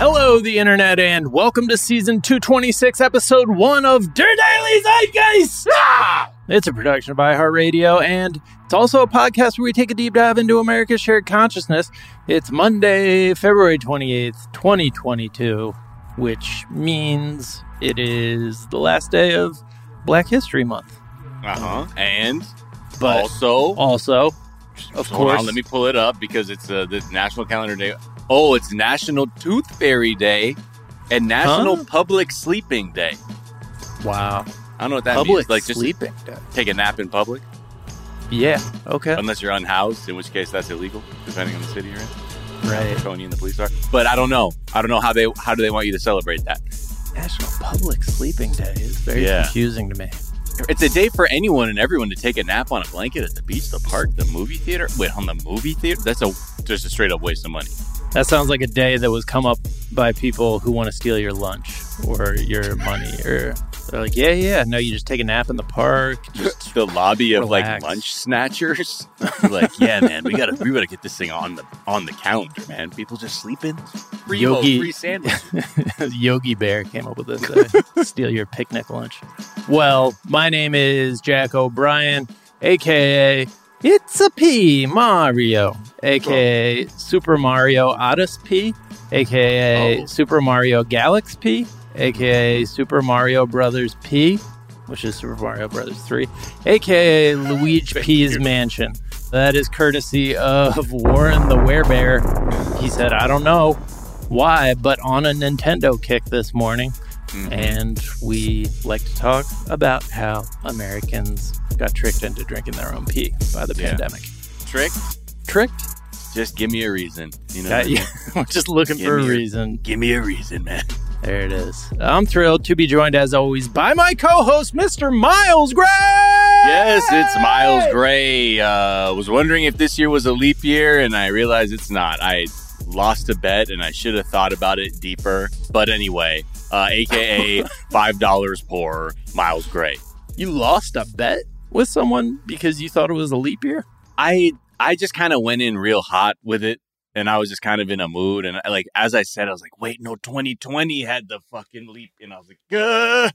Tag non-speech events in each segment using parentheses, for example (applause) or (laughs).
Hello, the internet, and welcome to season 226, episode 1 of Der Daily Zeitgeist! Ah! It's a production by iHeartRadio, and it's also a podcast where we take a deep dive into America's shared consciousness. It's Monday, February 28th, 2022, which means it is the last day of Black History Month. Uh huh. And But also, also, of course, let me pull it up because it's uh, the National Calendar Day. Oh, it's National Tooth Fairy Day and National Huh? Public Sleeping Day. wow, I don't know what that public means. Like just sleeping day. take a nap in public, Yeah, okay, unless you're unhoused, in which case that's illegal, depending on the city you're in. right. Tony and the police are. But I don't know. I don't know how they how do they want you to celebrate that. National Public Sleeping Day is very Yeah. confusing to me. It's a day for anyone and everyone to take a nap on a blanket at the beach, the park, the movie theater. Wait, on the movie theater? That's a just a straight up waste of money. That sounds like a day that was come up by people who want to steal your lunch or your money. Or they're like, yeah, yeah, no, you just take a nap in the park. Just (laughs) the lobby of like lunch snatchers. (laughs) like, yeah, man, we gotta we gotta get this thing on the on the counter, man. People just sleeping. Free Yogi- free sandwich. (laughs) Yogi Bear came up with this. Uh, steal your picnic lunch. Well, my name is Jack O'Brien, aka It's a P Mario, aka oh. Super Mario Odyssey P, aka Oh. Super Mario Galaxy P, aka Super Mario Brothers P, which is Super Mario Brothers 3, aka Luigi P's Mansion. That is courtesy of Warren the Werebear. He said, I don't know why, but on a Nintendo kick this morning. Mhm. And we like to talk about how Americans got tricked into drinking their own pee by the Yeah. pandemic. Trick. Tricked? Just give me a reason. You know. Yeah, yeah. (laughs) We're just looking Give for a reason. Give me a reason, man. There it is. I'm thrilled to be joined, as always, by my co-host, Mr. Miles Gray. Yes, it's Miles Gray. Uh, was wondering if this year was a leap year, and I realized it's not. I lost a bet, and I should have thought about it deeper. But anyway, uh, AKA five dollars poor Miles Gray. You lost a bet with someone because you thought it was a leap year. I I just kind of went in real hot with it, and I was just kind of in a mood. And I, like as I said, I was like, wait, no, 2020 had the fucking leap, and I was like, Gah!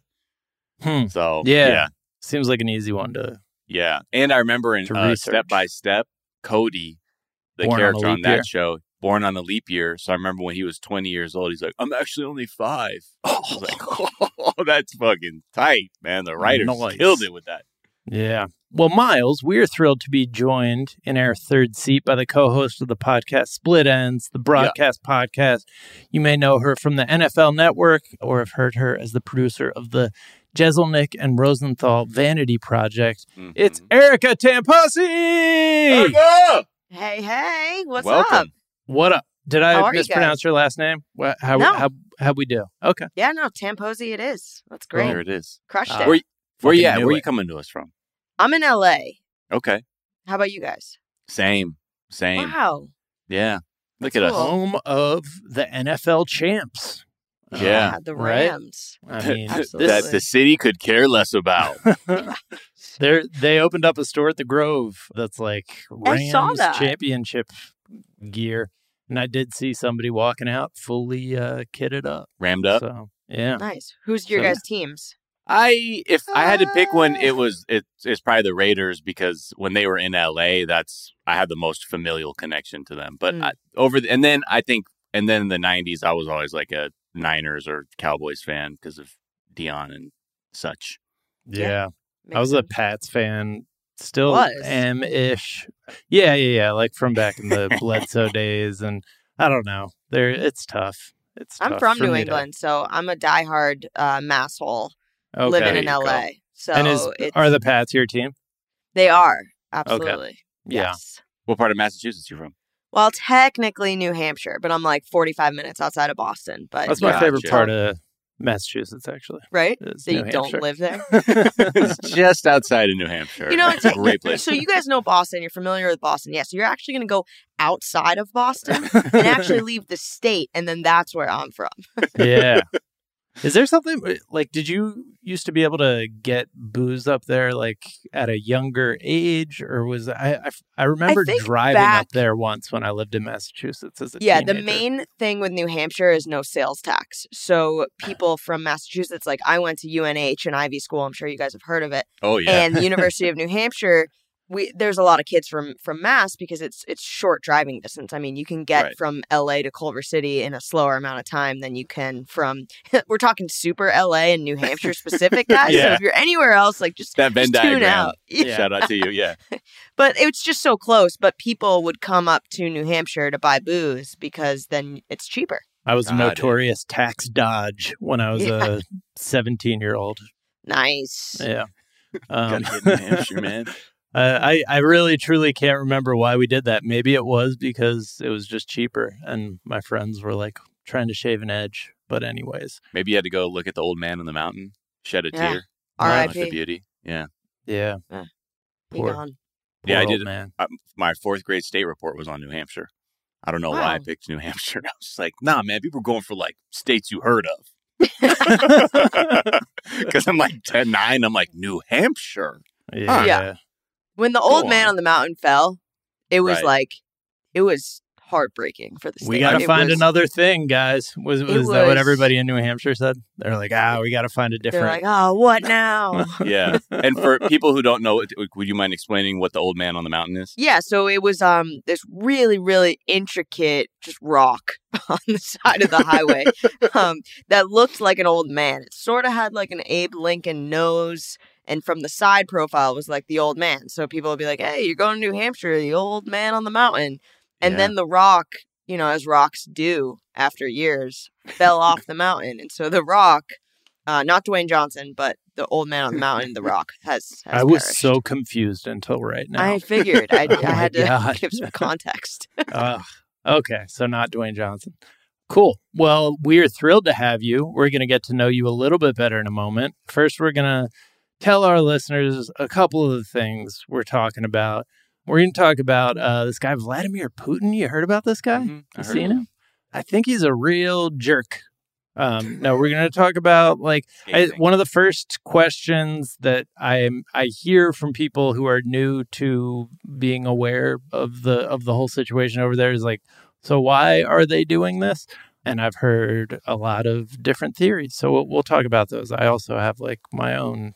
Hmm. so Yeah. yeah, Seems like an easy one to. yeah. And I remember in uh. Step by Step, Cody, the Born character on, leap that year. show, born on a leap year. So I remember when he was 20 years old, he's like, I'm actually only five. (laughs) I was like, oh, that's fucking tight, man. The writers Nice. killed it with that. Yeah. Well, Miles, we're thrilled to be joined in our third seat by the co host of the podcast, Split Ends, the broadcast podcast. You may know her from the NFL Network or have heard her as the producer of the Jeselnik and Rosenthal Vanity Project. Mhm. It's Erica Tamposi! Erica! Hey, hey, what's Welcome. up? What up? Did I How are you mispronounce your last name? What, how, No. how, how we do? Okay. Yeah, no, Tamposi it is. That's great. There it is. Crushed Uh, it. Where, where you Fucking at? knew Where you coming to us from? I'm in LA. Okay. How about you guys? Same. Same. Wow. Yeah. Look That's at cool. us. Home of the NFL champs. Yeah. Ah, the right? Rams. I mean, Absolutely. that the city could care less about. (laughs) They they opened up a store at the Grove that's like I saw Rams that. championship gear, and I did see somebody walking out fully uh, kitted up. Rammed up. So yeah, Nice. Who's your So- guys' teams? I if I had to pick one, it was it, it's probably the Raiders because when they were in LA, that's I had the most familial connection to them. But Mm. I, over the, and then I think and then in the '90s, I was always like a Niners or Cowboys fan because of Deion and such. yeah. Makes I was a. Pats fan. Still Was. am ish. Yeah, yeah, yeah. Like from back in the Bledsoe days, and I don't know. There, it's tough. It's. I'm tough from New me to- England, so I'm a diehard uh, masshole okay. living in There you go. LA. So and is it's, are the Pats your team? they are absolutely Yeah. yes. What part of Massachusetts you from? Well, technically New Hampshire, but I'm like 45 minutes outside of Boston. But That's my Gotcha. favorite part of Massachusetts, actually. right. Uh, so you don't live there. (laughs) it's just outside of New Hampshire. You know, it's a great (laughs) place. So you guys know Boston. You're familiar with Boston. Yeah. So you're actually going to go outside of Boston (laughs) and actually leave the state, and then that's where I'm from. yeah. Is there something uh, like? Did you used to be able to get booze up there like at a younger age, or was I? I, I remember think driving back- up there once when I lived in Massachusetts as a Yeah, the main thing with New Hampshire is no sales tax. So people from Massachusetts, like I went to UNH, and Ivy school. I'm sure you guys have heard of it. Oh yeah. and the (laughs) University of New Hampshire, we there's a lot of kids from from Mass because it's it's short driving distance. I mean, you can get Right. from LA to Culver City in a slower amount of time than you can from. (laughs) we're talking super LA and New Hampshire specific (laughs) guys. yeah. So if you're anywhere else, like just, that Venn just tune diagram. out. (laughs) Yeah. Shout out to you. Yeah. But it's just so close. But people would come up to New Hampshire to buy booze because then it's cheaper. I was a God, it- notorious tax dodge when I was Yeah. a 17 year old. Nice. Yeah. Um, Gotta get New Hampshire, man. Uh, I, I really truly can't remember why we did that. Maybe it was because it was just cheaper and my friends were like trying to shave an edge. But, anyways, Maybe you had to go look at the old man on the mountain, shed a Yeah. tear. Watch the beauty. Yeah. yeah. Be Poor, gone. Yeah, I did- Man. Uh, my fourth grade state report was on New Hampshire. I don't know why I picked New (laughs) Hampshire. I was just like, nah, man, people are going for like states you heard of. (laughs) (laughs) Because I'm like 10, 9, I'm like, New Hampshire. Yeah. Yeah. When the old Go man on. on the mountain fell, it was Right. like it was heartbreaking for the state. We got to It find was- another thing, guys. Was, It was, that what everybody in New Hampshire said? They're like, ah, we got to find a They're different. like, oh, what now? (laughs) Yeah. and for people who don't know, would you mind explaining what the old man on the mountain is? yeah, so it was um this really really intricate just rock (laughs) on the side of the highway (laughs) um that looked like an old man. It sort of had like an Abe Lincoln nose. And from the side profile was like the old man. So people would be like, hey, you're going to New Hampshire, the old man on the mountain. And Yeah. then the rock, you know, as rocks do after years, fell off the mountain. And so the rock, uh, not Dwayne Johnson, but the old man on the mountain, the rock, has, has I was perished. so confused until right now. I figured I, (laughs) Oh I had to God. (laughs) give some context. Ugh. okay, so not Dwayne Johnson. Cool. Well, we are thrilled to have you. We're going to get to know you a little bit better in a moment. First, we're going to tell our listeners a couple of the things we're talking about. We're going to talk about uh, this guy, Vladimir Putin. You heard about this guy? Mhm, I You seen him? I think he's a real jerk. Um, no, we're going (laughs) to talk about like I, one of the first questions that I I hear from people who are new to being aware of the of the whole situation over there is like, so why are they doing this? And I've heard a lot of different theories, so we'll, we'll talk about those. I also have like my own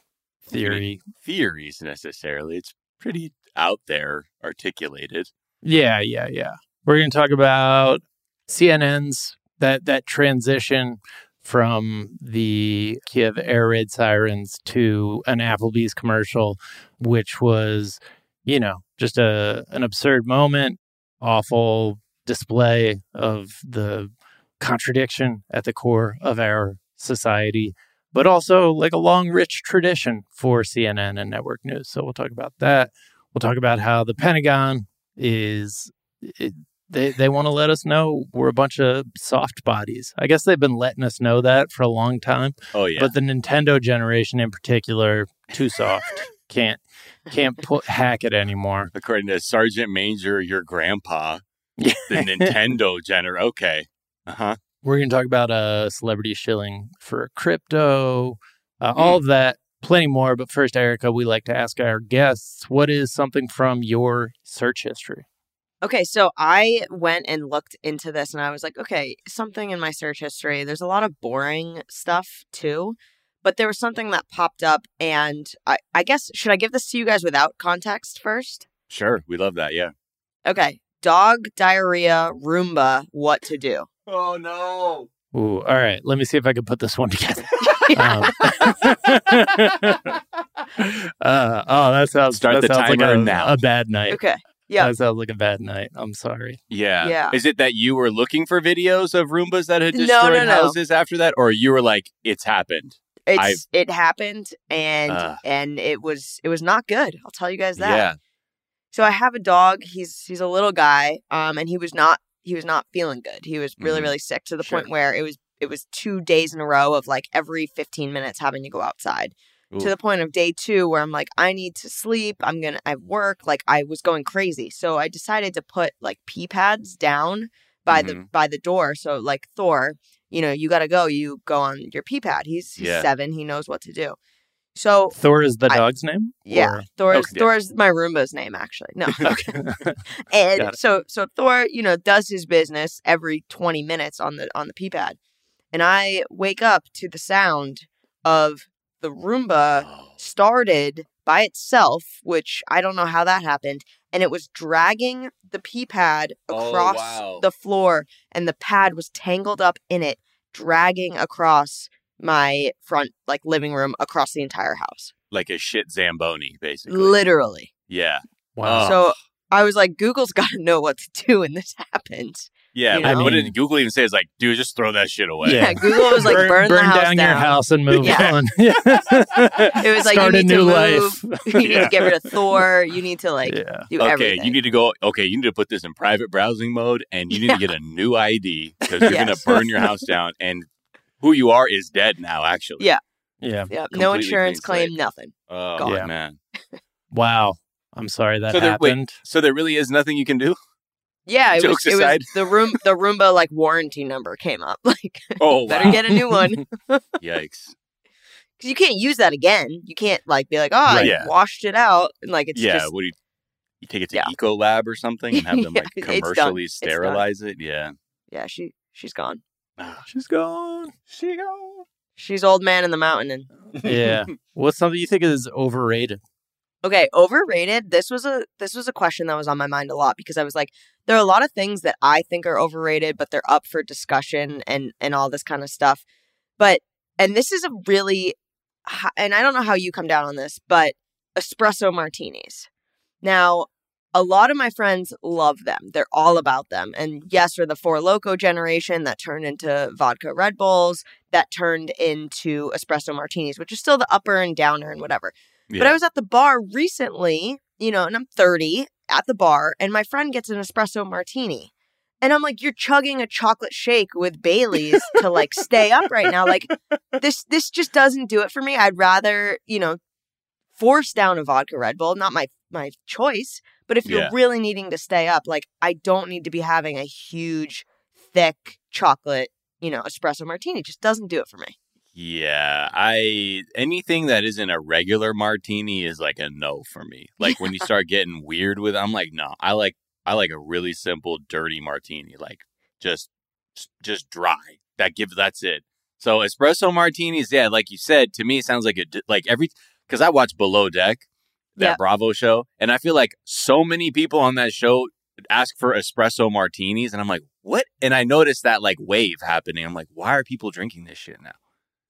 theory. theories necessarily. It's pretty out there articulated. Yeah, yeah, yeah. We're going to talk about CNN's that that transition from the Kiev air raid sirens to an Applebee's commercial, which was, you know, just a an absurd moment, awful display of the contradiction at the core of our society, but also like a long, rich tradition for CNN and network news. So we'll talk about that. We'll talk about how the Pentagon is it, they they want to let us know we're a bunch of soft bodies. I guess they've been letting us know that for a long time, Oh yeah. but the Nintendo generation in particular too soft. (laughs) can't can't put hack it anymore. According to Sergeant Major, your grandpa, (laughs) the Nintendo gener. Okay. Uh huh. We're going to talk about uh celebrity shilling for crypto, uh, all of that, plenty more. But first, Erica, we like to ask our guests, what is something from your search history? Okay, so I went and looked into this and I was like, okay, something in my search history. There's a lot of boring stuff too, but there was something that popped up. And I, I guess, should I give this to you guys without context first? Sure. We love that. Yeah. Okay, dog diarrhea, Roomba, what to do? Oh no. Ooh, all right. Let me see if I can put this one together. (laughs) Um, (laughs) uh, oh, that sounds Start that the sounds like timer a, now. a bad night. Okay, yeah. That sounds like a bad night. I'm sorry. Yeah. Yeah. Is it that you were looking for videos of Roombas that had No, destroyed no, no. houses after that, or you were like, it's happened? It's it happened and Ugh. and it was it was not good. I'll tell you guys that. Yeah. So I have a dog. He's he's a little guy, um, and he was not he was not feeling good. He was really Mhm. really sick to the Sure. point where it was it was two days in a row of like every fifteen minutes having to go outside. Ooh. To the point of day two where I'm like, I need to sleep. I'm gonna I have work. Like I was going crazy. So I decided to put like pee pads down by the Mhm. by the door. So like Thor, you know, you got to go. You go on your pee pad. He's, he's Yeah. seven. He knows what to do. So Thor is the I- dog's name? yeah, Or- Thor's Okay. Thor's my Roomba's name actually. No, okay. (laughs) and so so Thor, you know, does his business every 20 minutes on the on the pee pad. And I wake up to the sound of the Roomba Oh, started by itself, which I don't know how that happened, and it was dragging the pee pad Oh, across wow. the floor and the pad was tangled up in it, dragging across my front like living room across the entire house. like a shit Zamboni, basically. Literally. yeah. Wow. So I was like, Google's (laughs) got to know what to do when this (laughs) happens. Yeah. You but know? what did Google even say? Is like, dude, just throw that shit away. Yeah. Yeah, Google was like, burn, the house down, down. your house and move (laughs) Yeah. on. Yeah. It was like, Start you a need new to life. move. you need Yeah. to get rid of Thor. You need to like yeah. do Okay, everything. you need to go. Okay, you need to put this in private browsing mode, and you need to get a new ID because you're gonna burn your house down, and who you are is dead now. Actually. Yeah. Yeah. Yep, no insurance claim, slate. nothing. Oh Gone. Yeah. man. Wow. I'm sorry that So there- wait, happened. So there really is nothing you can do. Yeah, it Jokes was, it was aside. the room the Roomba like warranty number came up. (laughs) Like Oh, (laughs) better wow. get a new one. (laughs) Yikes. Because you can't use that again. You can't like be like, oh, I Yeah. washed it out. And like it's yeah. just what do you? You take it to Yeah. Ecolab or something and have them Yeah, like commercially sterilize it. Yeah. yeah, she she's gone. (sighs) She's gone. She gone. She's old man in the mountain and (laughs) Yeah. What's something you think is overrated? Okay, overrated. This was a this was a question that was on my mind a lot because I was like, there are a lot of things that I think are overrated, but they're up for discussion and and all this kind of stuff. But and this is a really, and I don't know how you come down on this, but espresso martinis. Now, a lot of my friends love them. They're all about them. And yes, we're the Four Loco generation that turned into vodka Red Bulls, that turned into espresso martinis, which is still the upper and downer and whatever. Yeah. But I was at the bar recently, you know, and I'm 30 at the bar, and my friend gets an espresso martini. And I'm like, you're chugging a chocolate shake with Bailey's to like stay up right now. Like this this just doesn't do it for me. I'd rather, you know, force down a vodka Red Bull, not my my choice. But if you're Yeah. really needing to stay up, like I don't need to be having a huge, thick chocolate, you know, espresso martini. It just doesn't do it for me. Yeah, I anything that isn't a regular martini is like a no for me. (laughs) Like when you start getting weird with, I'm like, no, I like I like a really simple, dirty martini, like just just dry. That gives that's it. So espresso martinis, yeah, like you said, to me it sounds like a like every because I watch Below Deck, that Yep. Bravo show, and I feel like so many people on that show ask for espresso martinis, and I'm like, what? And I noticed that like wave happening. I'm like, why are people drinking this shit now?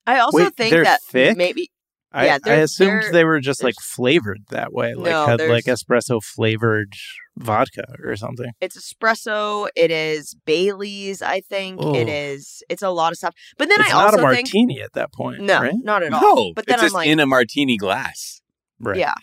I also Wait, think that thick? maybe I, Yeah, I assumed they're- were just like flavored that way, like No, had like espresso flavored vodka or something. it's espresso. It is Bailey's. I think Oh. it is. It's a lot of stuff. But then it's I not also a think martini at that point, no, right? not at all. No, but then it's I'm just like, in a martini glass. Right. yeah.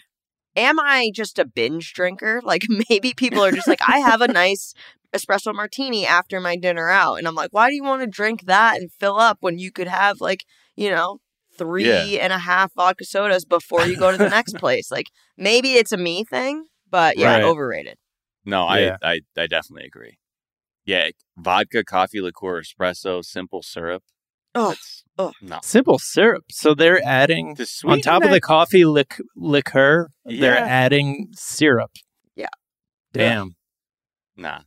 Am I just a binge drinker? Like (laughs) maybe people are just like, I have a nice espresso martini after my dinner out, and I'm like, why do you want to drink that and fill up when you could have like, you know, three Yeah. and a half vodka sodas before you go to the next place? Like maybe it's a me thing, but yeah, Right. overrated. No, Yeah. I, I I definitely agree. Yeah, vodka, coffee, liqueur, espresso, simple syrup. Oh, oh. no. Simple syrup. So they're adding To on top of the coffee lic- liqueur, they're adding syrup. Yeah. Damn. Nah.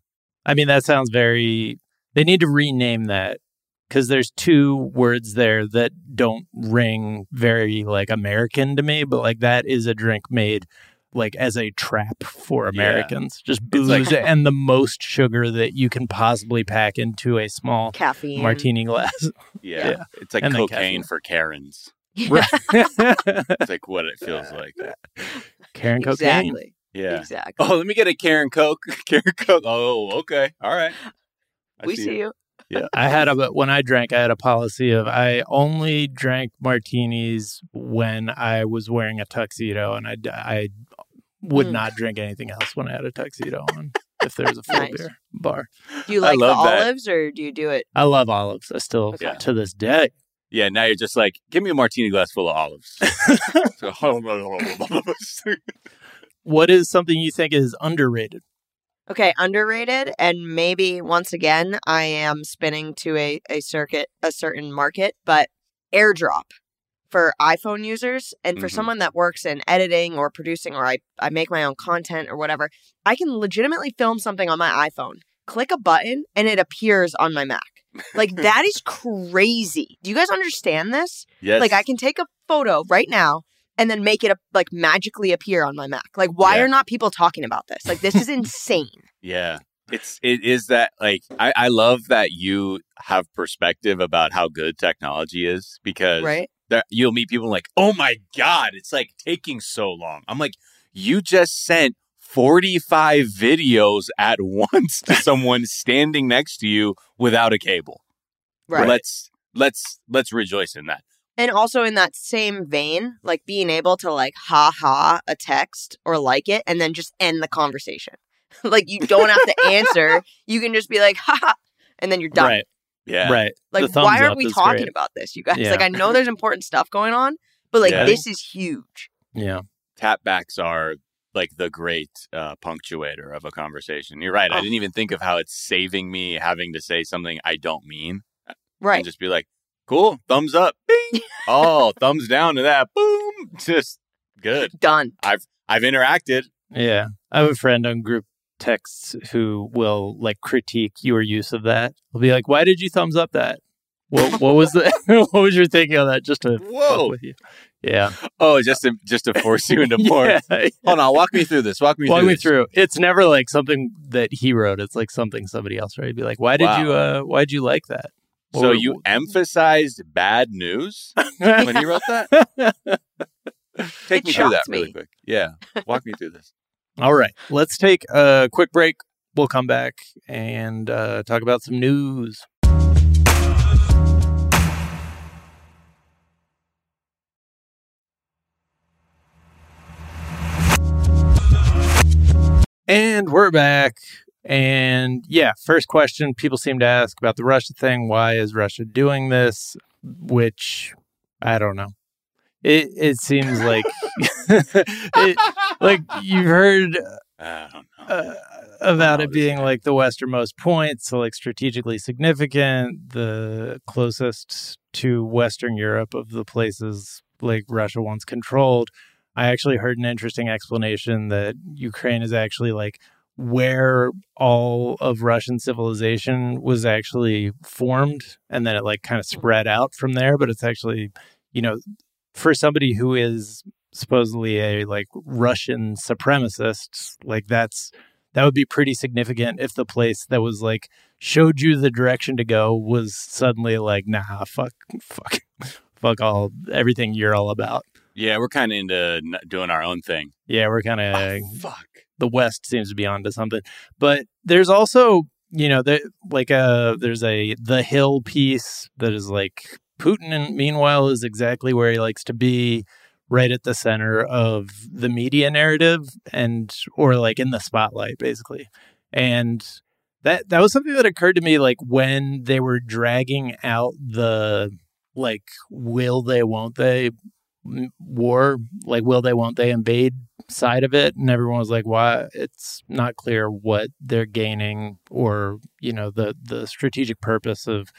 I mean, that sounds very. They need to rename that because there's two words there that don't ring very like American to me, but like that is a drink made like as a trap for Yeah. Americans. Just booze like- and the most sugar that you can possibly pack into a small caffeine. martini glass. (laughs) Yeah. Yeah. It's like And cocaine for Karens. right. (laughs) It's like what it feels like. Karen cocaine. Exactly. Yeah. Exactly. Oh, let me get a Karen Coke. (laughs) Karen Coke. Oh, okay. All right. I we see you. Yeah. I had a but when I drank, I had a policy of I only drank martinis when I was wearing a tuxedo, and I I would Mm. not drink anything else when I had a tuxedo on. If there was a full Nice. beer bar, Do you like the love that. olives or do you do it? I love olives. I still Okay. to this day. Yeah. Now you're just like, give me a martini glass full of olives. (laughs) (laughs) What is something you think is underrated? Okay, underrated, and maybe once again I am spinning to a, a circuit, a certain market, but AirDrop for iPhone users and for Mhm. someone that works in editing or producing or I, I make my own content or whatever, I can legitimately film something on my iPhone, click a button, and it appears on my Mac. Like (laughs) that is crazy. Do you guys understand this? Yes. Like I can take a photo right now and then make it like magically appear on my Mac. Like why Yeah. are not people talking about this? Like this is (laughs) insane. Yeah. It's it is that like I, I love that you have perspective about how good technology is because right? There, you'll meet people like, oh my God, it's like taking so long. I'm like, you just sent 45 videos at (laughs) once to someone standing next to you without a cable. Right. Let's let's let's rejoice in that. And also in that same vein, like being able to like ha ha a text or like it and then just end the conversation. (laughs) like you don't have to (laughs) answer. You can just be like ha ha and then you're done. Right. Yeah. Right. Like why aren't we talking great. about this, you guys? Yeah. Like I know there's important stuff going on, but like Yeah. this is huge. Yeah. Tapbacks are like the great uh, punctuator of a conversation. You're right. I Oh. didn't even think of how it's saving me having to say something I don't mean. Right. and just be like, cool, thumbs up, bing. oh, (laughs) thumbs down to that, boom. Just good. Done. I've I've interacted. Yeah. I have a friend on group texts who will like critique your use of that. He'll be like, Why did you thumbs up that? What, what was the (laughs) what was your thinking on that just to Whoa. with you? Yeah. Oh, just to just to force you into more. (laughs) Yeah. Hold on, walk me through this. Walk me Walk through. me this. through. It's never like something that he wrote. It's like something somebody else wrote. He'd be like, Why did Wow. you uh why did you like that? So Or- you emphasized bad news when he wrote that? (laughs) Take It me through that shocked really quick. Yeah, walk me through this. All right. Let's take a quick break. We'll come back and uh, talk about some news. And we're back. And yeah, first question people seem to ask about the Russia thing. Why is Russia doing this? Which I don't know. It it seems like (laughs) it, like you've heard I don't know. uh, about it being like the westernmost point, so like strategically significant, the closest to Western Europe of the places like Russia once controlled. I actually heard an interesting explanation that Ukraine is actually like where all of Russian civilization was actually formed, and then it like kind of spread out from there. But it's actually, you know, for somebody who is supposedly a like Russian supremacist, like that's that would be pretty significant if the place that was like showed you the direction to go was suddenly like, nah, fuck, fuck, (laughs) fuck all everything you're all about. Yeah, we're kind of into doing our own thing. Yeah, we're kind of Ah, fuck. the West seems to be onto something. But there's also, you know, there like a there's a the Hill piece that is like Putin, meanwhile, is exactly where he likes to be, right at the center of the media narrative, and or like in the spotlight, basically. And that that was something that occurred to me, like when they were dragging out the like will they won't they war like will they won't they invade side of it and everyone was like why it's not clear what they're gaining or you know the the strategic purpose of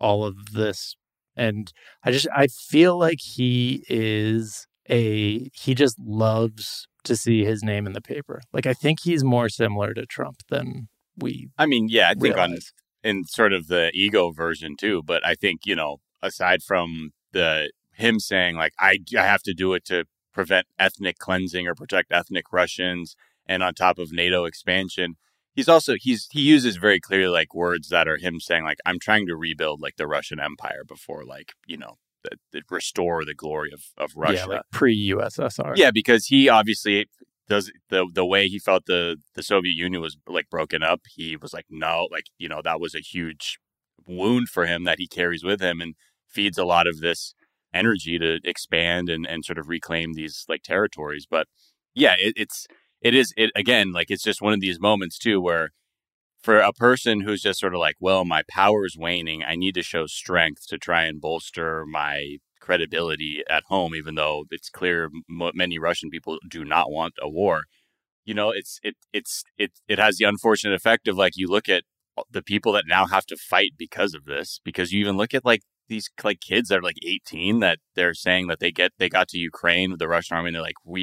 all of this and i just i feel like he is a he just loves to see his name in the paper like i think he's more similar to trump than we I mean, yeah, I think on realize. in sort of the ego version too. But I think you know, aside from the him saying like I I have to do it to prevent ethnic cleansing or protect ethnic Russians, and on top of NATO expansion, he's also he's he uses very clearly like words that are him saying like I'm trying to rebuild like the Russian Empire before like you know the, the restore the glory of of Russia. yeah like pre-ussr Yeah, because he obviously does the the way he felt the the Soviet Union was like broken up. He was like, no, like you know that was a huge wound for him that he carries with him and feeds a lot of this energy to expand and and sort of reclaim these like territories. But yeah, it, it's it is it again like it's just one of these moments too where for a person who's just sort of like, well, my power is waning. I need to show strength to try and bolster my credibility at home, even though it's clear m- many Russian people do not want a war. you know, it's it it's it it has the unfortunate effect of like you look at the people that now have to fight because of this because you even look at like these like kids that are like 18 that they're saying that they get they got to Ukraine with the Russian army and they're like we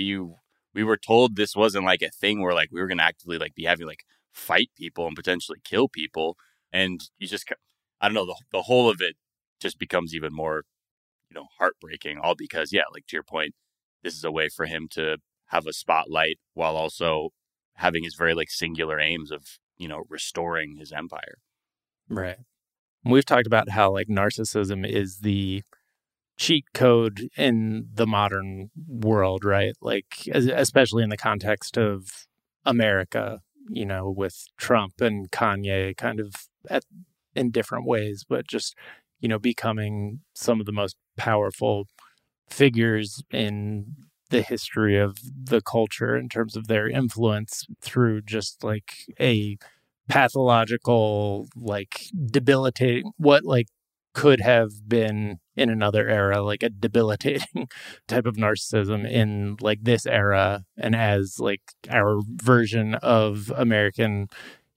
we were told this wasn't like a thing where like we were going to actively like be having like fight people and potentially kill people and you just I don't know the the whole of it just becomes even more you know heartbreaking all because yeah like to your point this is a way for him to have a spotlight while also having his very like singular aims of you know restoring his empire. Right. We've talked about how like narcissism is the cheat code in the modern world right? Like especially in the context of america you know with trump and kanye kind of at, in different ways but just you know becoming some of the most powerful figures in the history of the culture in terms of their influence through just like a pathological like debilitating what like could have been in another era like a debilitating (laughs) type of narcissism in like this era and as like our version of american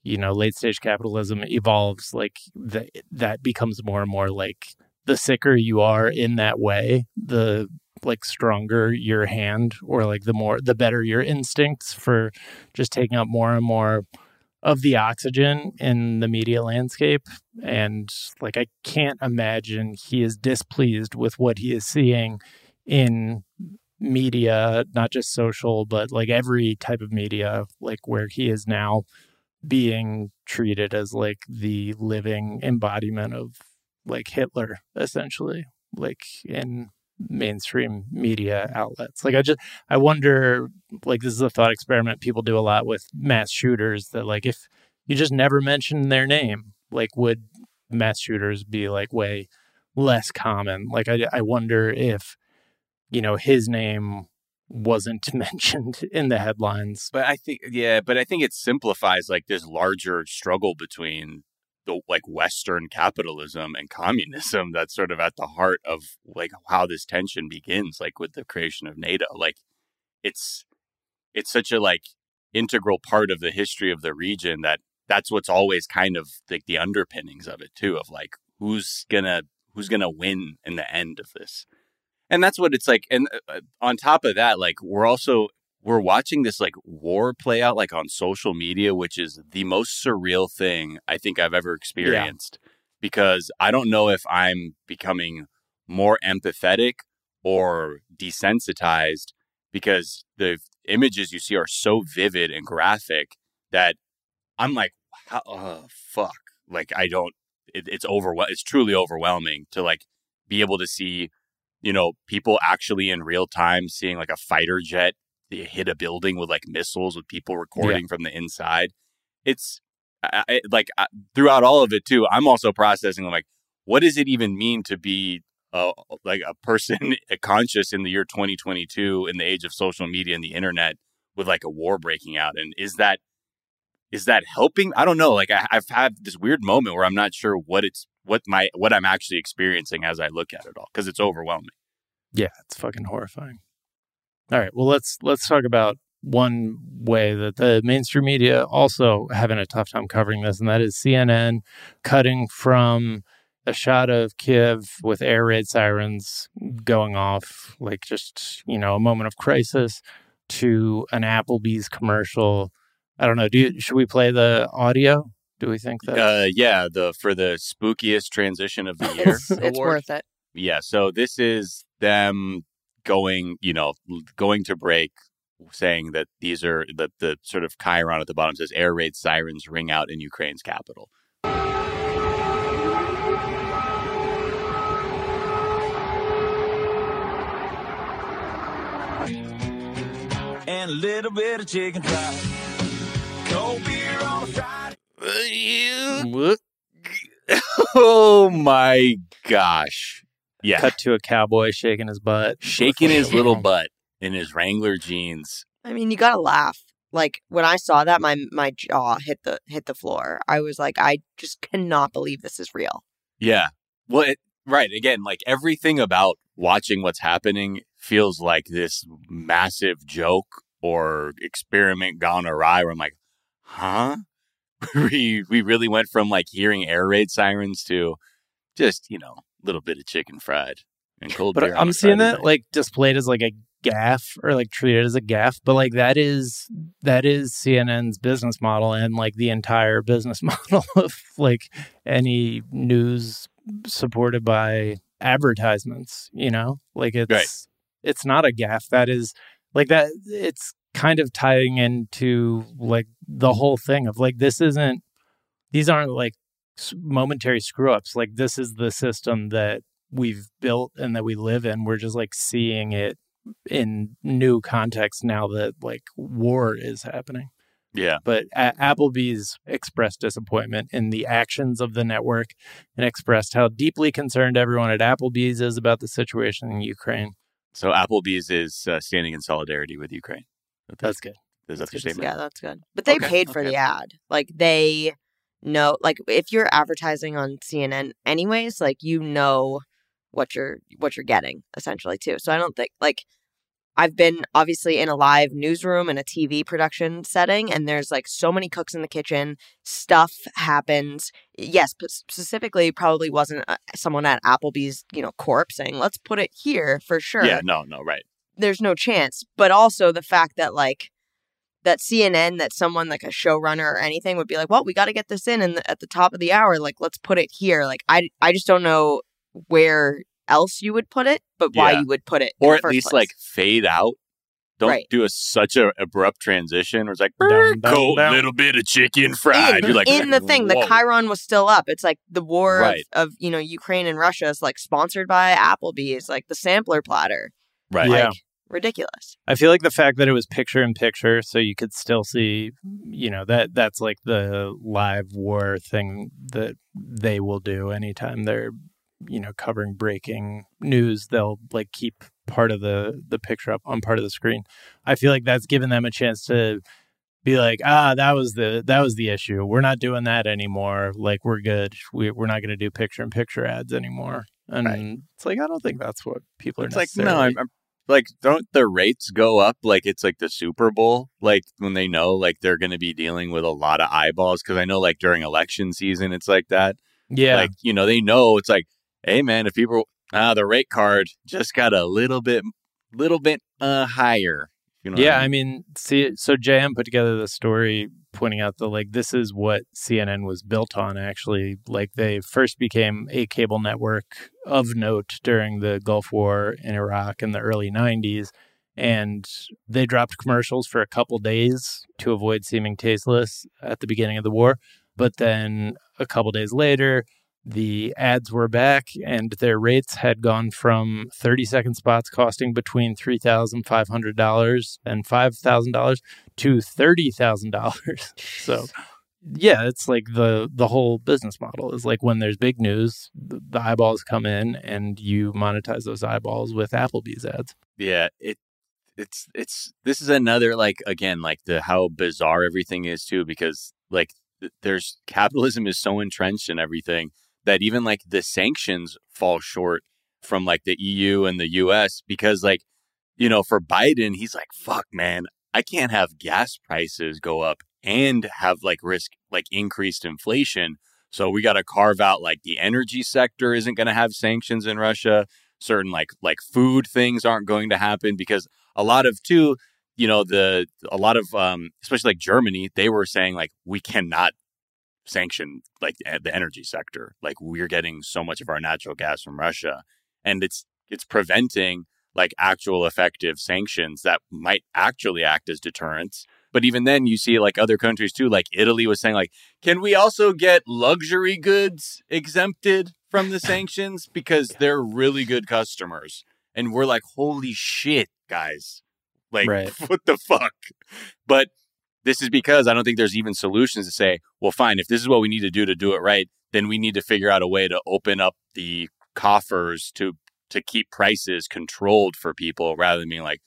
you know late stage capitalism evolves like that that becomes more and more like the sicker you are in that way the like stronger your hand or like the more the better your instincts for just taking up more and more of the oxygen in the media landscape and like i can't imagine he is displeased with what he is seeing in media not just social but like every type of media like where he is now being treated as like the living embodiment of like hitler essentially like in mainstream media outlets. Like I just I wonder like this is a thought experiment people do a lot with mass shooters that like if you just never mention their name, like would mass shooters be like way less common? Like I I wonder if you know his name wasn't (laughs) mentioned in the headlines. But I think yeah, but I think it simplifies like this larger struggle between the like Western capitalism and communism (laughs) that's sort of at the heart of like how this tension begins, like with the creation of NATO. Like it's it's such a like integral part of the history of the region that that's what's always kind of like the underpinnings of it too, of like who's gonna who's gonna win in the end of this. And that's what it's like. And uh, uh on top of that, like we're also we're watching this like war play out like on social media, which is the most surreal thing I think I've ever experienced. Yeah. Because I don't know if I'm becoming more empathetic or desensitized because the images you see are so vivid and graphic that I'm like, oh, fuck. Like, I don't, it, it's over, it's truly overwhelming to like be able to see, you know, people actually in real time seeing like a fighter jet they hit a building with like missiles with people recording yeah. from the inside. It's I, like I, throughout all of it too. I'm also processing like, what does it even mean to be uh, like a person (laughs) conscious in the year 2022 in the age of social media and the internet with like a war breaking out? And is that is that helping? I don't know. Like I, I've had this weird moment where I'm not sure what it's what my what I'm actually experiencing as I look at it all because it's overwhelming. Yeah, it's fucking horrifying. All right. Well, let's let's talk about one way that the mainstream media also having a tough time covering this, and that is CNN cutting from a shot of Kiev with air raid sirens going off, like just you know a moment of crisis, to an Applebee's commercial. I don't know. Do you, should we play the audio? Do we think that? Uh, yeah, the for the spookiest transition of the (laughs) year. it's, it's worth it. Yeah. So this is them going, you know, going to break, saying that these are the the sort of chyron at the bottom says air raid sirens ring out in Ukraine's capital. And a little bit of chicken fried. Cold beer on a Friday. (laughs) Oh my gosh. Yeah. Cut to a cowboy shaking his butt. Shaking his (laughs) little butt in his Wrangler jeans. I mean, you gotta laugh. Like when I saw that, my my jaw hit the hit the floor. I was like, I just cannot believe this is real. Yeah. Well, it, right. Again, like everything about watching what's happening feels like this massive joke or experiment gone awry where I'm like, huh? (laughs) we we really went from like hearing air raid sirens to just, you know, a little bit of chicken fried and cold But beer. I'm seeing Friday that night. like displayed as like a gaffe or like treated as a gaffe, but like that is that is CNN's business model and like the entire (laughs) business model of like any news supported by advertisements, you know? Like it's Right. it's not a gaffe. That is like that it's kind of tying into like the whole thing of like this isn't these aren't like momentary screw ups. Like this is the system that we've built and that we live in. We're just like seeing it in new context now that like war is happening. yeah. But a- Applebee's expressed disappointment in the actions of the network and expressed how deeply concerned everyone at Applebee's is about the situation in Ukraine. So Applebee's is uh, standing in solidarity with Ukraine. That's good. Is that that's the good statement? Yeah, that's good. But they Okay, paid for okay. the ad. Like they know like if you're advertising on CNN anyways, like you know what you're what you're getting essentially too. So I don't think like I've been obviously in a live newsroom and a TV production setting and there's like so many cooks in the kitchen, stuff happens. Yes, but specifically probably wasn't uh, someone at Applebee's, you know, corp saying, "Let's put it here for sure." Yeah, no, no, right. there's no chance. But also the fact that like that CNN, that someone like a showrunner or anything would be like, well, we got to get this in, and at the top of the hour, like let's put it here. Like I, I just don't know where else you would put it, but why Yeah. you would put it, Or the at first least place. like fade out. Don't Right. do a such a abrupt transition where it's like Down, down, cold down. little bit of chicken fried. in, You're like in the thing, the. Chyron was still up. It's like the war Right. of, of you know Ukraine and Russia is like sponsored by Applebee's, like the sampler platter, right. Yeah. Like ridiculous. I feel like the fact that it was picture in picture, so you could still see, you know, that that's like the live war thing that they will do anytime they're, you know, covering breaking news. They'll like keep part of the the picture up on part of the screen. I feel like that's given them a chance to be like, ah, that was the that was the issue. We're not doing that anymore. Like we're good. We we're not going to do picture in picture ads anymore. And Right. it's like I don't think that's what people are. It's are like no. I'm, I'm like don't the rates go up like it's like the Super Bowl like when they know like they're going to be dealing with a lot of eyeballs because I know like during election season it's like that. yeah. Like you know they know it's like hey man if people ah the rate card just got a little bit little bit uh higher. You know yeah, I I mean? mean, see, so JM put together the story pointing out that like this is what CNN was built on. Actually, like they first became a cable network of note during the Gulf War in Iraq in the early '90s, and they dropped commercials for a couple days to avoid seeming tasteless at the beginning of the war. But then a couple days later, the ads were back and their rates had gone from 30 second spots costing between $3,500 and $5,000 to $30,000. (laughs) So yeah, it's like the the whole business model is like when there's big news, the, eyeballs come in and you monetize those eyeballs with Applebee's ads. Yeah, it it's it's this is another like again like the how bizarre everything is too because like there's capitalism is so entrenched in everything that even like the sanctions fall short from like the EU and the US because like you know for Biden he's like fuck man I can't have gas prices go up and have like risk like increased inflation. So we got to carve out like the energy sector isn't going to have sanctions in Russia. Certain like like food things aren't going to happen because a lot of too you know the a lot of um especially like germany they were saying like we cannot sanction like the energy sector. Like we're getting so much of our natural gas from russia and it's it's preventing like actual effective sanctions that might actually act as deterrents. But even then you see like other countries too like italy was saying like can we also get luxury goods exempted from the (laughs) sanctions? Because they're really good customers. And we're like holy shit guys. Like Right. (laughs) what the fuck? But this is because i don't think there's even solutions to say well fine if this is what we need to do to do it right then we need to figure out a way to open up the coffers to to keep prices controlled for people rather than being like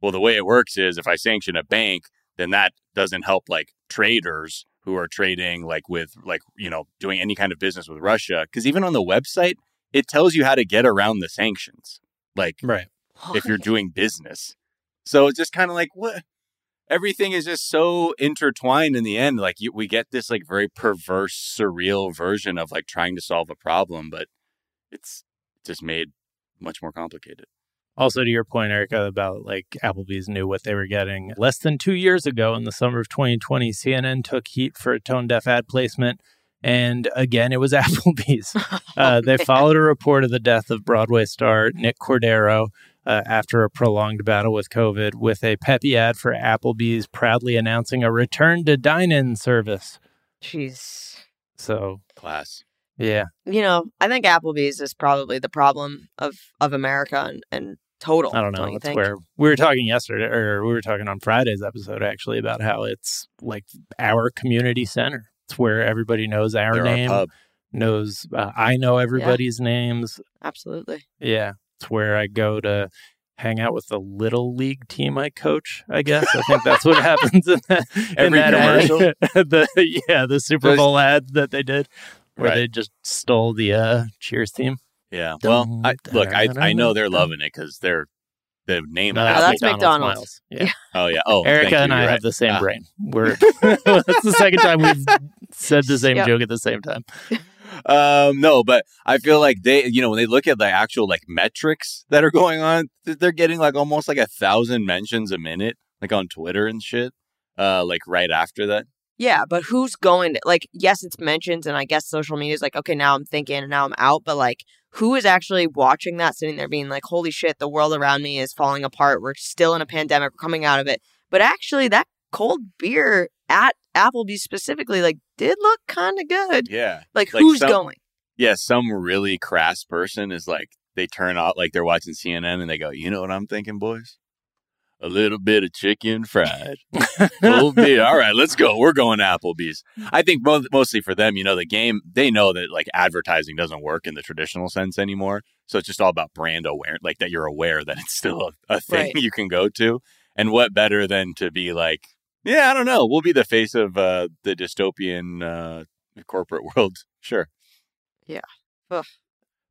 well the way it works is if i sanction a bank then that doesn't help like traders who are trading like with like you know doing any kind of business with russia because even on the website it tells you how to get around the sanctions like Right. if you're doing business. So it's just kind of like what everything is just so intertwined in the end. Like you, we get this like very perverse, surreal version of like trying to solve a problem, but it's just made much more complicated. Also, to your point, Erica, about like Applebee's knew what they were getting. Less than two years ago, in the summer of 2020, CNN took heat for a tone deaf ad placement. And again, it was (laughs) Applebee's. (laughs) Uh, they followed a report of the death of Broadway star Nick Cordero uh, after a prolonged battle with COVID with a peppy ad for Applebee's proudly announcing a return to dine in service. Jeez. So, Class. yeah. You know, I think Applebee's is probably the problem of of America and, and total. I don't know. you It's think? where we were talking yesterday, or we were talking on Friday's episode actually about how it's like our community center. It's where everybody knows our They're name, our pub. knows uh, I know everybody's names. Absolutely. Yeah, it's where I go to hang out with the little league team I coach. I guess I think that's what (laughs) happens in that in Every that ad. commercial? (laughs) the yeah, the Super Bowl ad that they did, where Right. they just stole the uh, Cheers theme. Yeah. Well, I, look, I I know they're loving it because they're the name. No, that's Applebee's. McDonald's. Miles. Yeah. Oh yeah. Oh, Erica and I you're have the same Ah. brain. We're (laughs) that's the second time we've said the same Yep. joke at the same time. Um, no, but I feel like they, you know, when they look at the actual like metrics that are going on, they're getting like almost like a thousand mentions a minute, like on Twitter and shit. Uh, like right after that. Yeah, but who's going to like? Yes, it's mentions, and I guess social media is like, okay, now I'm thinking, and now I'm out. But like, who is actually watching that, sitting there, being like, "Holy shit, the world around me is falling apart. We're still in a pandemic. We're coming out of it." But actually, that cold beer at Applebee's specifically, like, did look kind of good. Yeah. Like, Like who's some- going? Yeah. Some really crass person is like, they turn out like they're watching CNN and they go, you know what I'm thinking, boys? A little bit of chicken fried. (laughs) All right, let's go. We're going to Applebee's. I think both, mostly for them, you know, the game, they know that like advertising doesn't work in the traditional sense anymore. So it's just all about brand aware, like that you're aware that it's still a, a thing Right. you can go to. And what better than to be like, yeah, I don't know. We'll be the face of uh, the dystopian uh, corporate (laughs) world. Sure. Ugh.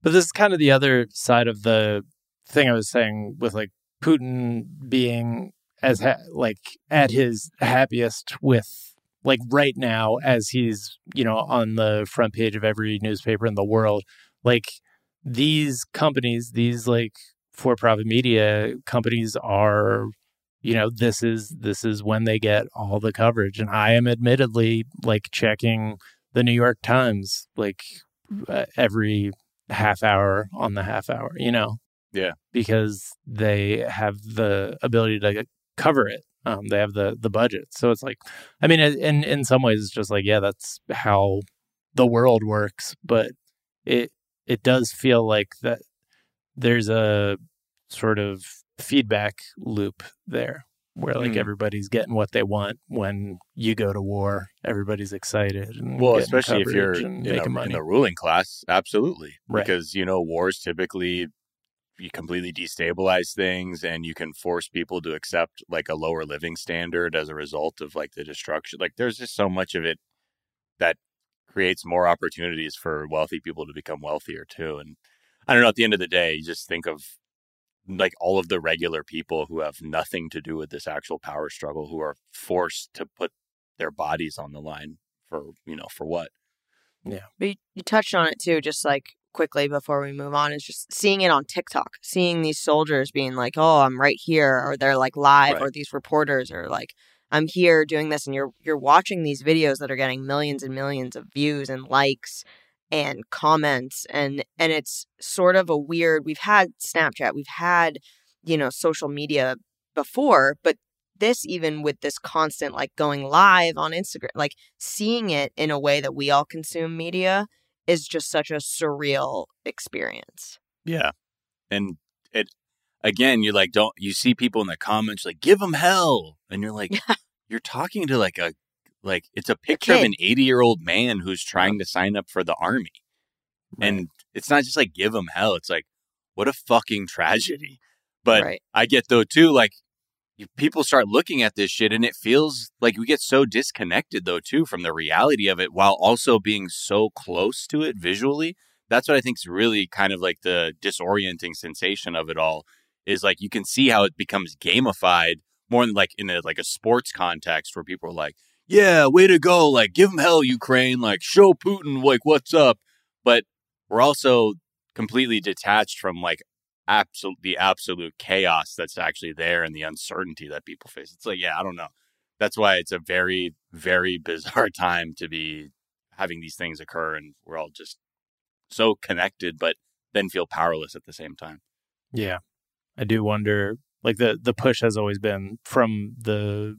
But this is kind of the other side of the thing I was saying with like Putin being as ha- like at his happiest with like right now as he's you know on the front page of every newspaper in the world like these companies these like for profit media companies are you know this is this is when they get all the coverage. And i am admittedly like checking the new york times like uh, every half hour on the half hour you know? Yeah. because they have the ability to cover it. Um, they have the the budget. So it's like i mean in in some ways it's just like yeah that's how the world works. But it it does feel like that there's a sort of feedback loop there where like Mhm. everybody's getting what they want when you go to war everybody's excited and Well, especially if you're in, a- in money the ruling class, absolutely. Right. Because, you know, wars typically you completely destabilize things and you can force people to accept like a lower living standard as a result of like the destruction. Like there's just so much of it that creates more opportunities for wealthy people to become wealthier too. And I don't know, at the end of the day, you just think of like all of the regular people who have nothing to do with this actual power struggle who are forced to put their bodies on the line for, you know, for what? Yeah. But you, you touched on it too, just like quickly before we move on, is just seeing it on TikTok, seeing these soldiers being like, "Oh, I'm right here," or they're like live, Right. or these reporters are like, "I'm here doing this," and you're you're watching these videos that are getting millions and millions of views and likes and comments, and and it's sort of a weird. We've had Snapchat, we've had you know social media before, but this even with this constant like going live on Instagram, like seeing it in a way that we all consume media is just such a surreal experience. Yeah. And it again, you like don't you see people in the comments like give them hell and you're like (laughs) you're talking to like a like it's a picture of an 80-year-old man who's trying to sign up for the army. And it's not just like give him hell, it's like what a fucking tragedy. But right. I get though too like people start looking at this shit and it feels like we get so disconnected though too from the reality of it while also being so close to it visually that's what i think is really kind of like the disorienting sensation of it all is like you can see how it becomes gamified more in like in a like a sports context where people are like, "Yeah, way to go! Like, give them hell, Ukraine! Like, show Putin like what's up." But we're also completely detached from like absolute the absolute chaos that's actually there and the uncertainty that people face. It's like, yeah, I don't know. That's why it's a very very (laughs) bizarre time to be having these things occur, and we're all just so connected, but then feel powerless at the same time. Yeah. I do wonder like the the push has always been from the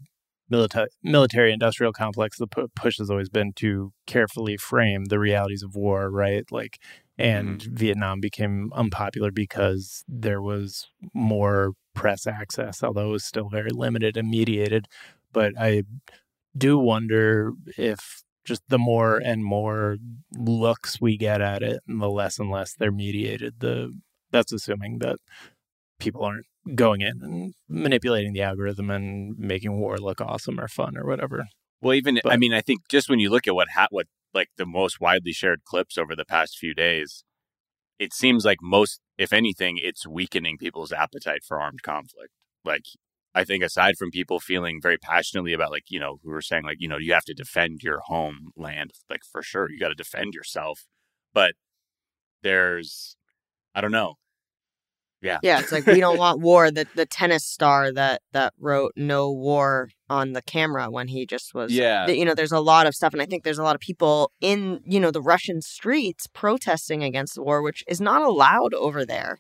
military military industrial complex the pu- push has always been to carefully frame the realities of war, right? Like and Mm-hmm. Vietnam became unpopular because there was more press access, although it was still very limited and mediated. But I do wonder if just the more and more looks we get at it, and the less and less they're mediated. The that's assuming that people aren't going in and mm-hmm. manipulating the algorithm and making war look awesome or fun or whatever. Well, even I mean, I think just when you look at what ha- what like the most widely shared clips over the past few days, it seems like most, if anything, it's weakening people's appetite for armed conflict. Like, I think aside from people feeling very passionately about, like you know, who were saying like you know you have to defend your homeland, like for sure you got to defend yourself, but there's, I don't know, yeah, Yeah, it's like we don't want war. The the tennis star that that wrote "No War" on the camera when he just was. yeah, You know, there's a lot of stuff, and I think there's a lot of people in you know the Russian streets protesting against the war, which is not allowed over there.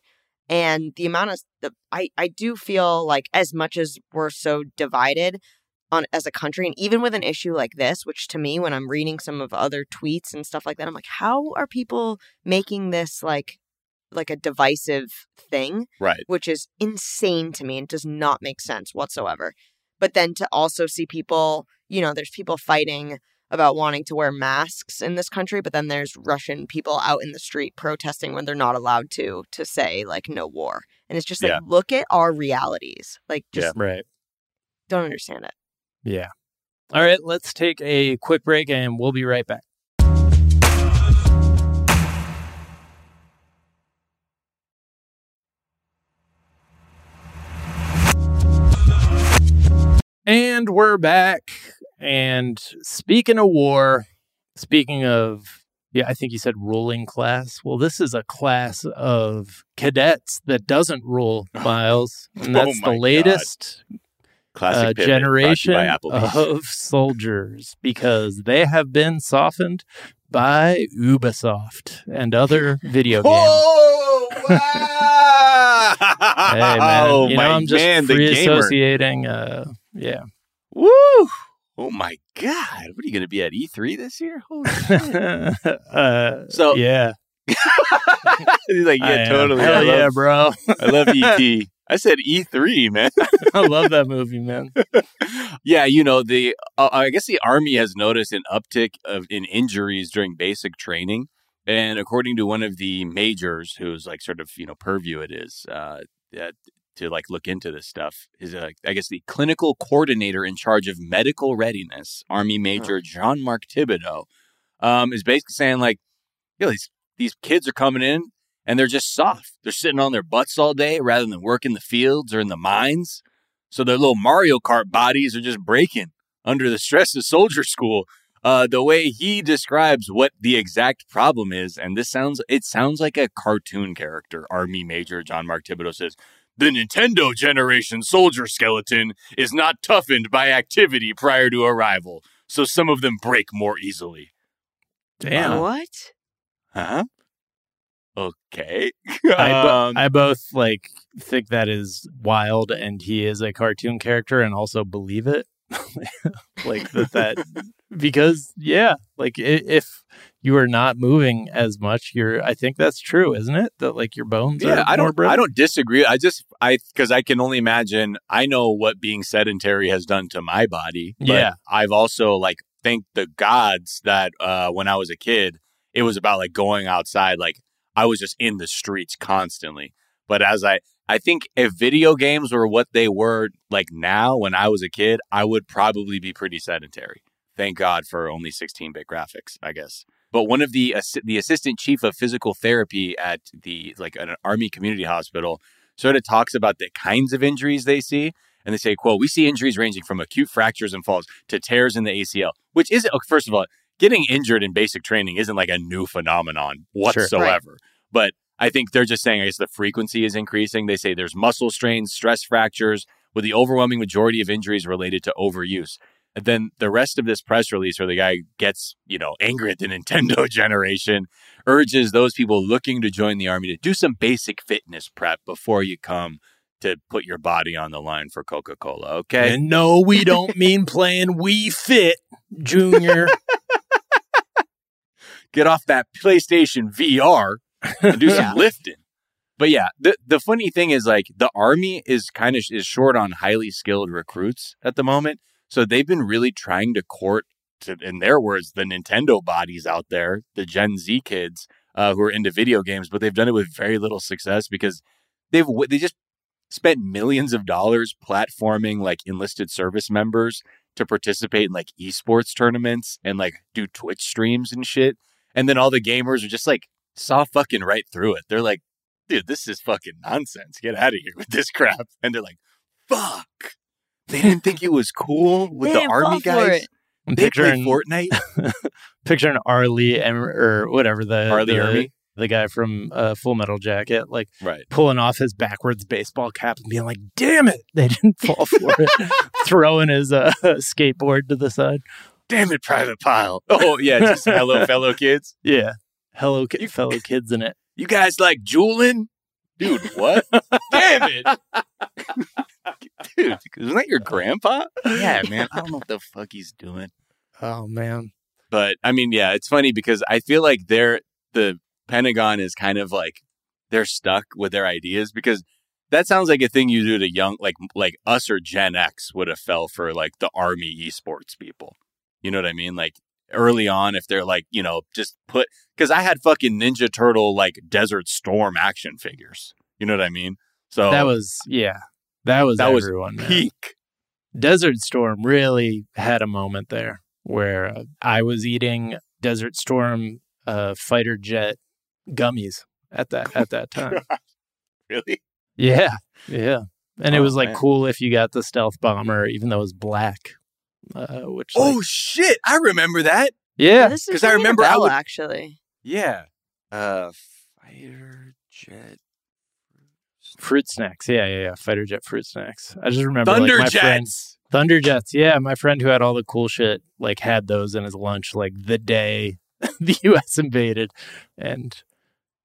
And the amount of the I I do feel like as much as we're so divided on as a country, and even with an issue like this, which to me, when I'm reading some of other tweets and stuff like that, I'm like, how are people making this like like a divisive thing? right, which is insane to me and does not make sense whatsoever. But then to also see people, you know, there's people fighting about wanting to wear masks in this country, but then there's Russian people out in the street protesting when they're not allowed to, to say like no war. And it's just like, Yeah. look at our realities. Like, just Right. don't understand it. Yeah. All right, let's take a quick break and we'll be right back. And we're back. And speaking of war, speaking of, yeah, I think you said ruling class. Well, this is a class of cadets that doesn't rule, (laughs) Miles. And Oh that's my the God. latest classic uh, pivot brought to you generation of soldiers because they have been softened by Ubisoft and other video (laughs) games. Oh, wow! Hey (laughs) man, you know my I'm just man, free associating. Uh, yeah, Woo! Oh my god! What are you going to be at E3 this year? Holy (laughs) shit! uh, So- yeah, (laughs) He's like, yeah, am. totally. Hell I yeah, bro! I love ET. I said E3, man. I love that movie, man. yeah, you know the. Uh, I guess the army has noticed an uptick of in injuries during basic training, and according to one of the majors, who's like sort of you know purview it is uh, that to like look into this stuff is uh, I guess the clinical coordinator in charge of medical readiness, Army Major John Mark Thibodeau, um, is basically saying like, you know, these these kids are coming in and they're just soft. They're sitting on their butts all day rather than work in the fields or in the mines. So their little Mario Kart bodies are just breaking under the stress of soldier school. Uh, the way he describes what the exact problem is, and this sounds it sounds like a cartoon character. Army Major John Mark Thibodeau says, "The Nintendo generation soldier skeleton is not toughened by activity prior to arrival, so some of them break more easily." Damn. What? Huh? Okay. (laughs) I, bo- Um, I both like think that is wild, and he is a cartoon character, and also believe it, (laughs) like that. That because yeah, like if you are not moving as much, you're. I think that's true, isn't it? That like your bones. yeah, are I more don't. brittle? I don't disagree. I just I because I can only imagine. I know what being sedentary has done to my body. but Yeah. I've also like thank the gods that uh, when I was a kid, it was about like going outside. Like I was just in the streets constantly. But as I I think if video games were what they were like now when I was a kid, I would probably be pretty sedentary. Thank God for only 16-bit graphics, I guess. But one of the assi- the assistant chief of physical therapy at the like an army community hospital sort of talks about the kinds of injuries they see, And they say, quote, we see injuries ranging from acute fractures and falls to tears in the ACL, which isn't, uh, first of all, getting injured in basic training isn't like a new phenomenon whatsoever. But I think they're just saying, I guess the frequency is increasing. They say there's muscle strains, stress fractures, with the overwhelming majority of injuries related to overuse. And then the rest of this press release where the guy gets, you know, angry at the (laughs) Nintendo generation, urges those people looking to join the army to do some basic fitness prep before you come to put your body on the line for Coca Cola. Okay. And no, we don't (laughs) mean playing Wii Fit, Junior. (laughs) Get off that PlayStation VR and do some Yeah. lifting. But yeah, the the funny thing is like the army is kind of is short on highly skilled recruits at the moment. So they've been really trying to court to, in their words, the Nintendo bodies out there, the Gen Z kids uh, who are into video games, but they've done it with very little success because they've they just spent millions of dollars platforming like enlisted service members to participate in like esports tournaments and like do Twitch streams and shit. And then all the gamers are just like saw fucking right through it. They're like, dude, this is fucking nonsense. Get out of here with this (laughs) crap. And they're like, fuck. They didn't think it was cool with They the army fall for guys. it. I'm They play picturing Fortnite. (laughs) picturing R. Lee em- or whatever the R. Lee the, Army? the guy from uh, Full Metal Jacket, like Right. pulling off his backwards baseball cap and being like, "Damn it, they didn't (laughs) fall for it," throwing his uh, (laughs) skateboard to the side. Damn it, Private Pyle. Oh, yeah. Just hello, fellow kids. Yeah, hello, ki- fellow kids in it. You guys like Juulin? Dude, what? Damn it. (laughs) Dude, isn't that your grandpa? Yeah, (laughs) man. I don't know what the fuck he's doing. Oh man, But I mean, yeah, it's funny because I feel like they're the Pentagon is kind of like they're stuck with their ideas because that sounds like a thing you do to young like like us or Gen X would have fell for like the army esports people. You know what I mean? Like early on, if they're like, you know, just put because I had fucking Ninja Turtle like Desert Storm action figures. You know what I mean? So that was yeah, that was That was everyone. man. peak. Desert Storm really had a moment there where uh, I was eating Desert Storm uh, fighter jet gummies at that at that (laughs) time. Really? yeah, yeah, and it Oh, was like man. cool if you got the stealth bomber, even though it was black. Uh, which like- Oh shit! I remember that. yeah, this is 'cause I ringing a remember I would- actually. Yeah. Uh, fighter jet. Fruit snacks. Yeah, yeah, yeah. Fighter jet fruit snacks. I just remember like, Thunder my friend jets. Thunder Jets, yeah. My friend who had all the cool shit, like, had those in his lunch, like the day (laughs) the U.S. invaded, and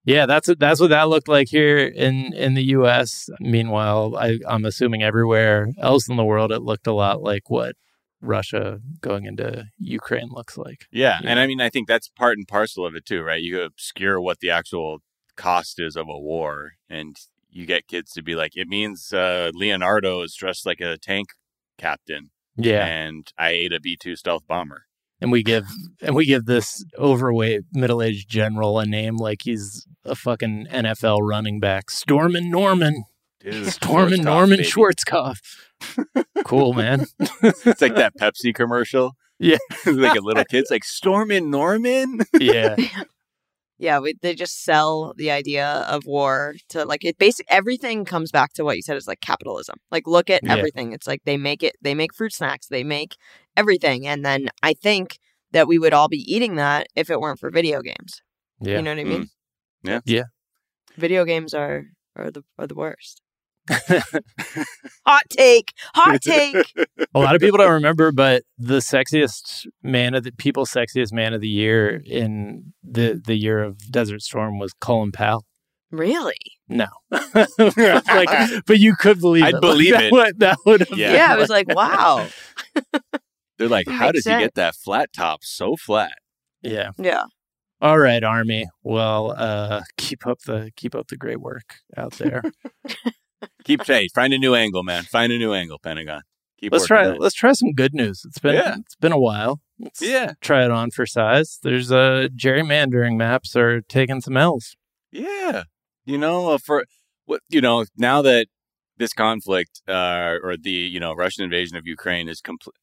yeah, that's what that's what that looked like here in in the U.S. Meanwhile, I, I'm assuming everywhere else in the world, it looked a lot like what Russia going into Ukraine looks like. Yeah, Yeah. and I mean, I think that's part and parcel of it too, right? You obscure what the actual cost is of a war, and you get kids to be like, it means uh, Leonardo is dressed like a tank captain, Yeah, and I ate a B two stealth bomber. and we give and we give this overweight middle aged general a name like he's a fucking NFL running back, Stormin Norman. Dude, Stormin Schwarzkopf, Norman baby. Schwarzkopf. cool, man. (laughs) It's like that Pepsi commercial. Yeah. (laughs) like a little kid's like Stormin Norman. Yeah. (laughs) Yeah, we, they just sell the idea of war to like it. Basic everything comes back to what you said is like capitalism. Like look at Yeah. everything. It's like they make it. They make fruit snacks. They make everything, and then I think that we would all be eating that if it weren't for video games. Yeah. You know what I mean? Mm. Yeah. Yeah. Video games are are the are the worst. (laughs) Hot take. Hot take. (laughs) a lot of people don't remember, but the sexiest man of the people's sexiest man of the year in the the year of Desert Storm was Colin Powell. really? No, (laughs) like, but you could believe I'd it. believe that it. Would, that would have Yeah. been Yeah, I was like, wow. They're like, how makes does he get that flat top so flat? yeah. Yeah. All right, Army. Well, uh, keep up the keep up the great work out there. Keep hey, find a new angle, man. Find a new angle, Pentagon. Keep let's try let's try some good news. It's been Yeah. it's been a while. Let's Yeah. try it on for size. There's uh gerrymandering maps are taking some L's. Yeah, you know, uh, for what you know, now that this conflict uh, or the you know Russian invasion of Ukraine is complete,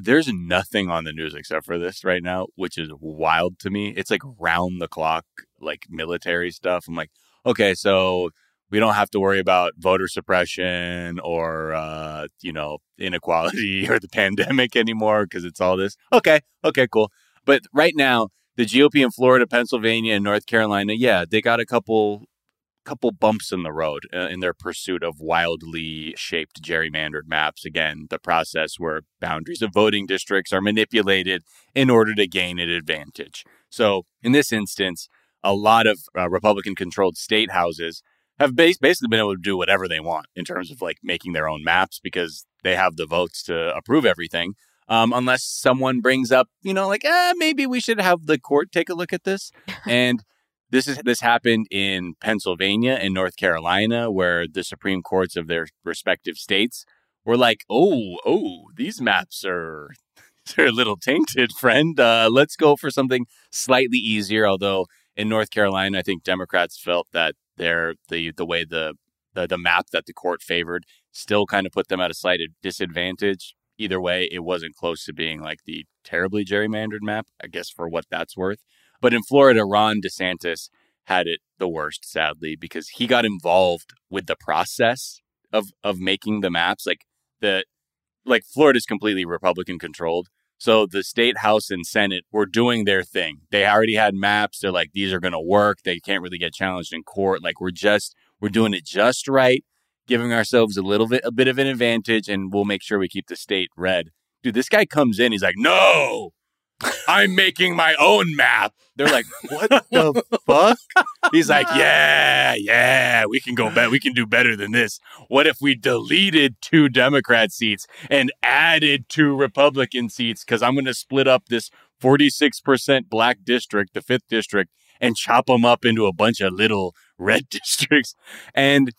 there's nothing on the news except for this right now, which is wild to me. It's like round the clock, like military stuff. I'm like, okay, so we don't have to worry about voter suppression or uh, you know inequality (laughs) or the pandemic anymore because it's all this. Okay, okay, cool. But right now, the GOP in Florida, Pennsylvania, and North Carolina, yeah, they got a couple couple bumps in the road uh, in their pursuit of wildly shaped gerrymandered maps. Again, the process where boundaries of voting districts are manipulated in order to gain an advantage. So, in this instance, a lot of uh, Republican controlled state houses have bas- basically been able to do whatever they want in terms of like making their own maps because they have the votes to approve everything. Um, unless someone brings up, you know, like, eh, maybe we should have the court take a look at this. (laughs) and this is this happened in Pennsylvania and North Carolina, where the Supreme Courts of their respective states were like, "Oh, oh, these maps are (laughs) they're a little tainted, friend. Uh, let's go for something slightly easier." Although in North Carolina, I think Democrats felt that their the the way the, the the map that the court favored still kind of put them at a slight disadvantage. Either way, it wasn't close to being like the terribly gerrymandered map, I guess, for what that's worth. But in Florida, Ron DeSantis had it the worst, sadly, because he got involved with the process of of making the maps. Like the like Florida's completely Republican controlled. So the state house and senate were doing their thing. They already had maps. They're like, these are going to work. They can't really get challenged in court. Like we're just, we're doing it just right, giving ourselves a little bit, a bit of an advantage and we'll make sure we keep the state red. Dude, this guy comes in. He's like, no, I'm making my own map. They're like, what (laughs) the fuck? He's like, yeah, yeah, we can go better. We can do better than this. What if we deleted two Democrat seats and added two Republican seats? Because I'm going to split up this 46% black district, the fifth district, and chop them up into a bunch of little red (laughs) districts. And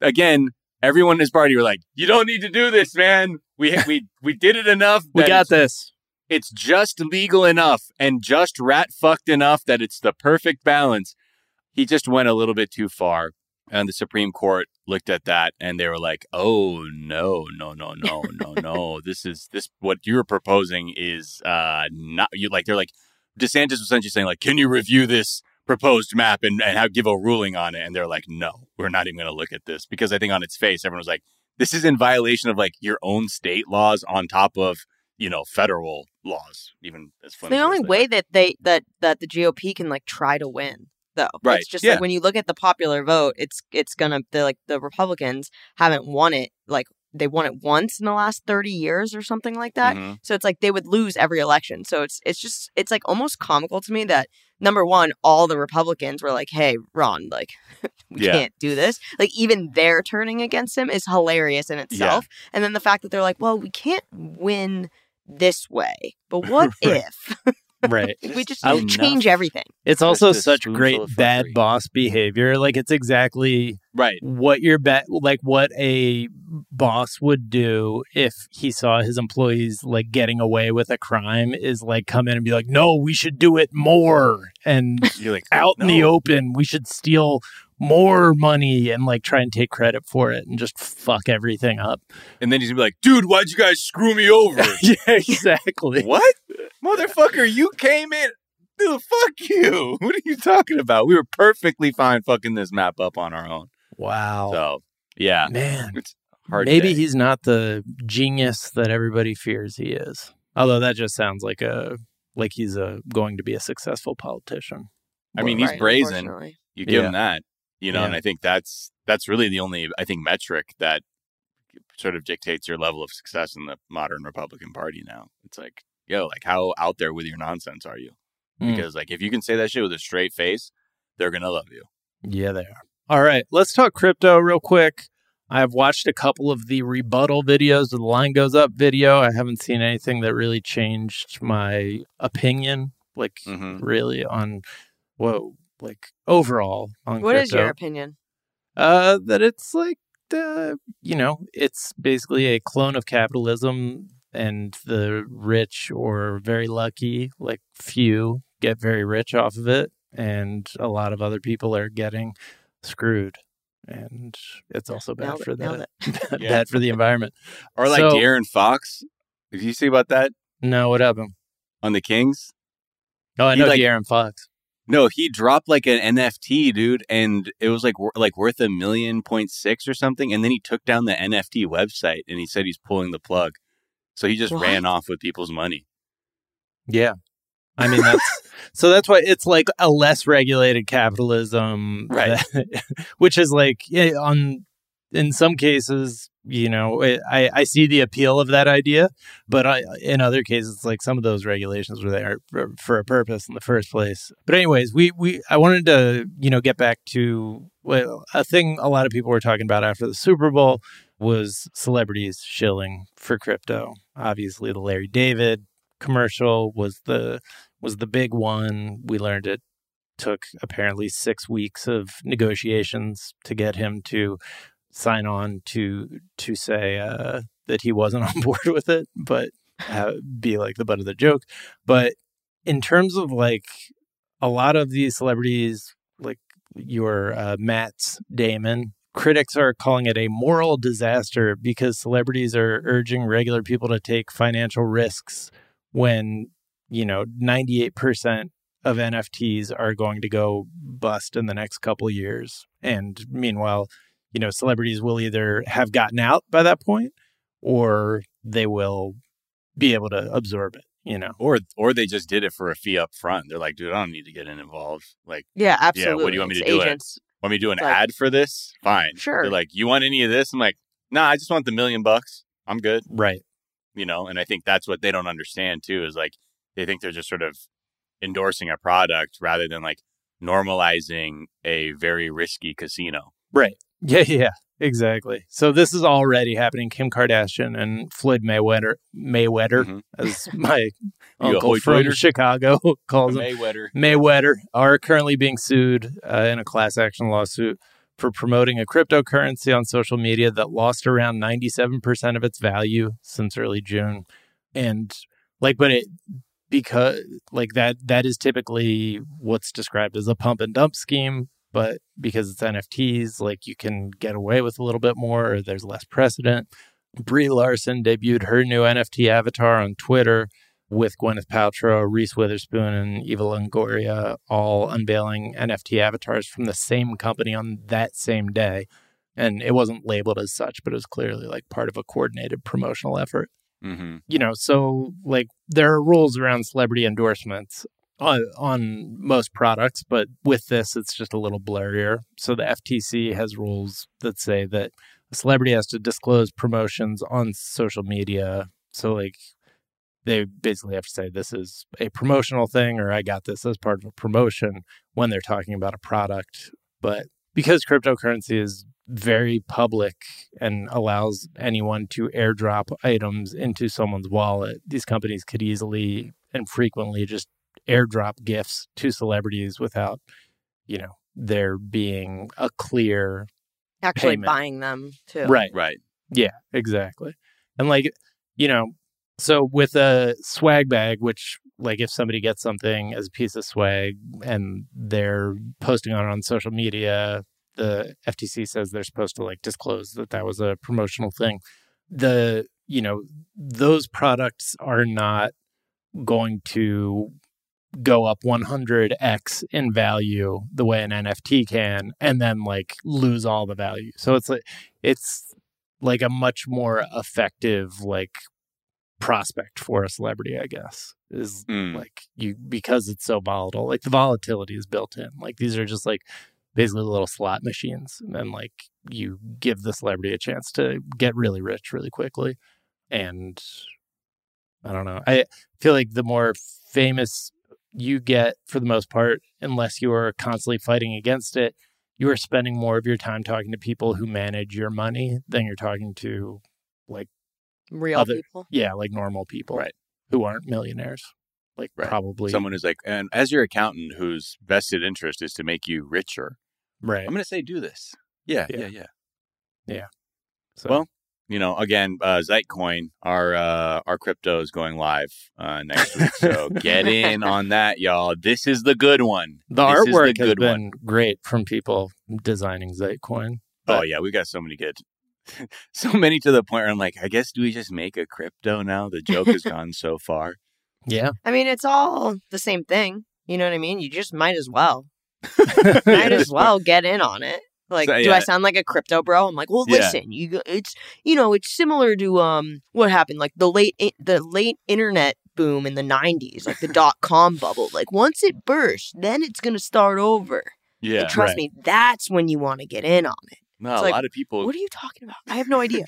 again, everyone in his party were like, you don't need to do this, man. We, we, we did it enough. We got this it's just legal enough and just rat fucked enough that it's the perfect balance. He just went a little bit too far. And the Supreme Court looked at that and they were like, oh, no, no, no, no, no, (laughs) no. This is this what you're proposing is uh not you like they're like DeSantis was essentially saying, like, can you review this proposed map and, and have give a ruling on it? And they're like, no, we're not even gonna look at this. Because I think on its face, everyone was like, this is in violation of like your own state laws on top of you know federal laws even as funny. the only way that they that that the gop can like try to win though right it's just yeah. like when you look at the popular vote it's it's gonna the like the republicans haven't won it like they won it once in the last 30 years or something like that mm-hmm. so it's like they would lose every election so it's it's just it's like almost comical to me that number one all the republicans were like hey ron like (laughs) we yeah. can't do this like even they're turning against him is hilarious in itself yeah. and then the fact that they're like well we can't win this way. But (laughs) what right. if right (laughs) we just I, change everything? It's also such great bad boss behavior. Like it's exactly right what your bet like what a boss would do if he saw his employees like getting away with a crime is like come in and be like, no, we should do it more and You're like out no. in the open. We should steal more money and like try and take credit for it and just fuck everything up. And then he's gonna be like, dude, why'd you guys screw me over? (laughs) yeah, exactly. what? Motherfucker, you came in. Dude, fuck you. (laughs) What are you talking about? We were perfectly fine fucking this map up on our own. Wow. So, yeah. Man. It's hard. Maybe day. he's not the genius that everybody fears he is. Although that just sounds like a like he's a going to be a successful politician. I mean, he's Right, brazen. You give Yeah. him that, you know, Yeah. and I think that's that's really the only I think metric that sort of dictates your level of success in the modern Republican Party now. It's like, yo, like how out there with your nonsense are you? Mm. Because like if you can say that shit with a straight face, they're gonna love you. Yeah, they are. All right, let's talk crypto real quick. I've watched a couple of the rebuttal videos, the line goes up video. I haven't seen anything that really changed my opinion, like Mhm. really on whoa, like overall on What is crypto. your opinion? Uh, that it's like the you know it's basically a clone of capitalism, and the rich or very lucky, like few, get very rich off of it, and a lot of other people are getting screwed, and it's also bad Nailed it, for nailed the (laughs) Yeah. bad for the environment. Or like So- De'Aaron Fox. Did you see about that No, what happened? on the Kings? Oh, I He, know like- De'Aaron Fox. No, he dropped like an NFT, dude, and it was like like worth a million point six or something. And then he took down the NFT website and he said he's pulling the plug. So he just What? ran off with people's money. Yeah. I mean that's (laughs) so that's why it's like a less regulated capitalism Right. that- (laughs) which is like yeah, on in some cases, you know, I I see the appeal of that idea, but I, in other cases like some of those regulations were there for, for a purpose in the first place. But anyways, we we I wanted to, you know, get back to well, a thing a lot of people were talking about after the Super Bowl was celebrities shilling for crypto. Obviously, the Larry David commercial was the was the big one. We learned it took apparently six weeks of negotiations to get him to sign on to to say uh, that he wasn't (laughs) on board with it, but uh, be like the butt of the joke. But in terms of like a lot of these celebrities, like your uh, Matt's Damon. Critics are calling it a moral disaster because celebrities are urging regular people to take financial risks when you know 98% of NFTs are going to go bust in the next couple years and meanwhile you know celebrities will either have gotten out by that point or they will be able to absorb it you know Or or they just did it for a fee up front. They're like, dude, I don't need to get in involved. Like, Yeah, absolutely. Yeah, what do you want me to It's do it? Agents. want me to do an Like- ad for this? Fine. Sure. They're like, you want any of this? I'm like, nah, I just want the million bucks. I'm good. right You know, and I think that's what they don't understand too, is like they think they're just sort of endorsing a product rather than like normalizing a very risky casino. Right. (laughs) Yeah, yeah, exactly. So this is already happening. Kim Kardashian and Floyd Mayweather, Mayweather, Mhm. as my (laughs) uncle from Hoyt-Toyter? Chicago (laughs) calls him, Mayweather. Mayweather, are currently being sued uh, in a class action lawsuit for promoting a cryptocurrency on social media that lost around 97% of its value since early June. And like, but it, because like that, that is typically what's described as a pump and dump scheme. But because it's NFTs, like you can get away with a little bit more, or there's less precedent. Brie Larson debuted her new NFT avatar on Twitter with Gwyneth Paltrow, Reese Witherspoon, and Eva Longoria all unveiling NFT avatars from the same company on that same day. And it wasn't labeled as such, but it was clearly like part of a coordinated promotional effort. Mm-hmm. You know, so like there are rules around celebrity endorsements on, on most products, but with this, it's just a little blurrier. So the FTC has rules that say that a celebrity has to disclose promotions on social media. So, like, they basically have to say this is a promotional thing or I got this as part of a promotion when they're talking about a product. But because cryptocurrency is very public and allows anyone to airdrop items into someone's wallet, these companies could easily and frequently just airdrop gifts to celebrities without, you know, there being a clear Actually Payment. buying them too. right Right. yeah, exactly. And like, you know, so with a swag bag, which like if somebody gets something as a piece of swag and they're posting on it on social media, the FTC says they're supposed to like disclose that that was a promotional thing. The, you know, those products are not going to go up 100x in value the way an NFT can and then like lose all the value. So it's like it's like a much more effective like prospect for a celebrity, I guess. Is Mm. like you because it's so volatile. Like the volatility is built in. Like these are just like basically little slot machines. And then like you give the celebrity a chance to get really rich really quickly. And I don't know. I feel like the more famous you get for the most part, unless you are constantly fighting against it, you are spending more of your time talking to people who manage your money than you're talking to like Real Other- people. yeah, like normal people Right. who aren't millionaires. Like Right. probably Someone who's like, and as your accountant whose vested interest is to make you richer, right. I'm going to say do this. Yeah, Yeah. yeah, yeah. So, well, You know, again, uh, Zitecoin, our uh, our crypto is going live uh, next week, so (laughs) get in on that, y'all. This is the good one. the This is the artwork has been one. great from people designing Zitecoin. Oh yeah, we got so many good, (laughs) so many to the point where I'm like, I guess do we just make a crypto now? The joke has (laughs) gone so far. Yeah, I mean, it's all the same thing. You know what I mean? You just might as well. might as well get in on it. Like, So, do. I sound like a crypto bro? I'm like, well, Yeah. listen, you, it's you know, it's similar to um, what happened, like the late the late internet boom in the '90s, like the (laughs) dot com bubble. Like, once it bursts, then it's gonna start over. Yeah. and trust Right. me, that's when you want to get in on it. No, It's a like, lot of people. What are you talking about? I have no idea.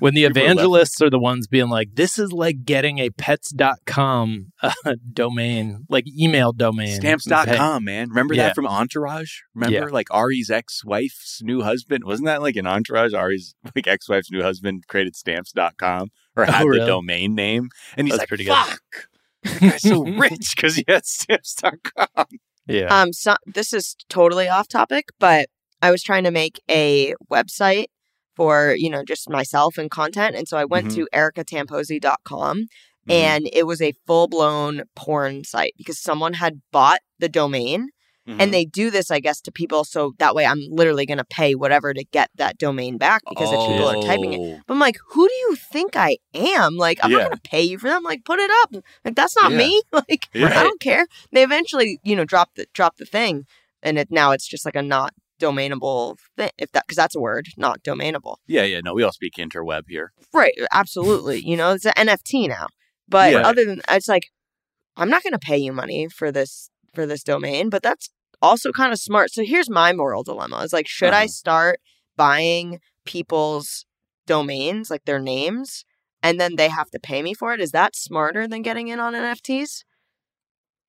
When the (laughs) People are left- evangelists are the ones being like, this is like getting a pets.com uh, domain, like email domain. Stamps.com, man. Remember Yeah. that from Entourage? Remember Yeah. like Ari's ex-wife's new husband? Wasn't that like an Entourage? Ari's like ex-wife's new husband created stamps.com or had Oh, really? the domain name. And he's That's like, pretty fuck. That guy's so (laughs) rich because he had stamps.com. Yeah. Um, so this is totally off topic, but I was trying to make a website for you know just myself and content, and so I went Mhm. to ericatamposi.com Mm-hmm. and it was a full blown porn site because someone had bought the domain, Mhm. and they do this, I guess, to people so that way I'm literally going to pay whatever to get that domain back because if people are typing it. Oh. But I'm like, who do you think I am? Like, I'm Yeah. not going to pay you for that. I'm like, put it up. Like, that's not Yeah. me. (laughs) Like, Yeah. I don't care. They eventually, you know, drop the drop the thing, and it now it's just like a not domainable thing. If that because that's a word, not domainable. Yeah, yeah. No, we all speak interweb here. Right. Absolutely. you know, it's an NFT now. But Yeah. other than it's like, I'm not going to pay you money for this for this domain. But that's also kind of smart. So here's my moral dilemma: is like, should I Uh-huh. start buying people's domains, like their names, and then they have to pay me for it? Is that smarter than getting in on NFTs?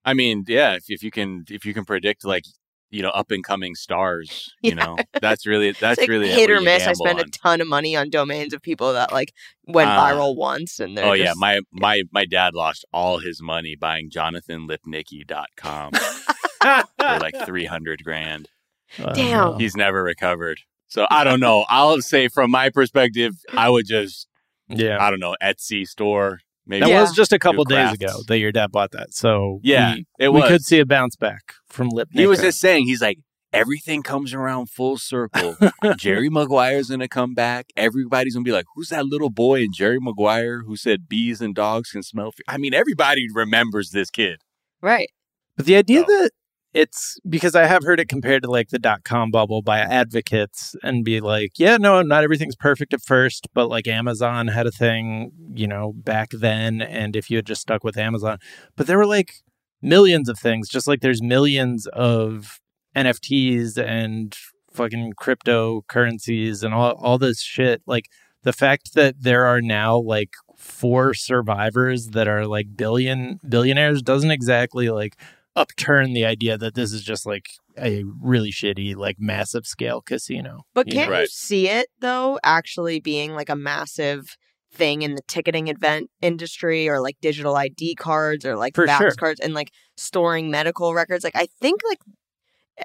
I mean, yeah, if, if you can if you can predict like you know up and coming stars, (laughs) you Yeah. know that's really that's It's like really hit or miss. I spend on. a ton of money on domains of people that like went Ah. viral once, and they're Oh yeah, just- my my my dad lost all his money buying jonathanlipnicki.com (laughs) for like 300 grand. Uh, Damn. no. He's never recovered. So I don't know. I'll say from my perspective, I would just Yeah. I don't know, Etsy store maybe. That Yeah. was just a couple days ago that your dad bought that. So Yeah, we, it we could see a bounce back from Lip. he was just saying he's like everything comes around full circle. (laughs) Jerry Maguire's gonna come back. Everybody's gonna be like, "Who's that little boy in Jerry Maguire who said bees and dogs can smell?" I mean, everybody remembers this kid. right. But the idea Oh. that it's because I have heard it compared to like the dot com bubble by advocates and be like, yeah, no, not everything's perfect at first, but like Amazon had a thing, you know, back then. And if you had just stuck with Amazon, but there were like millions of things, just like there's millions of NFTs and fucking cryptocurrencies and all, all this shit. Like the fact that there are now like four survivors that are like billion billionaires doesn't exactly like upturn the idea that this is just like a really shitty like massive scale casino. But can't you Right. see it though actually being like a massive thing in the ticketing event industry or like digital ID cards or like For Vax sure. cards and like storing medical records? Like I think like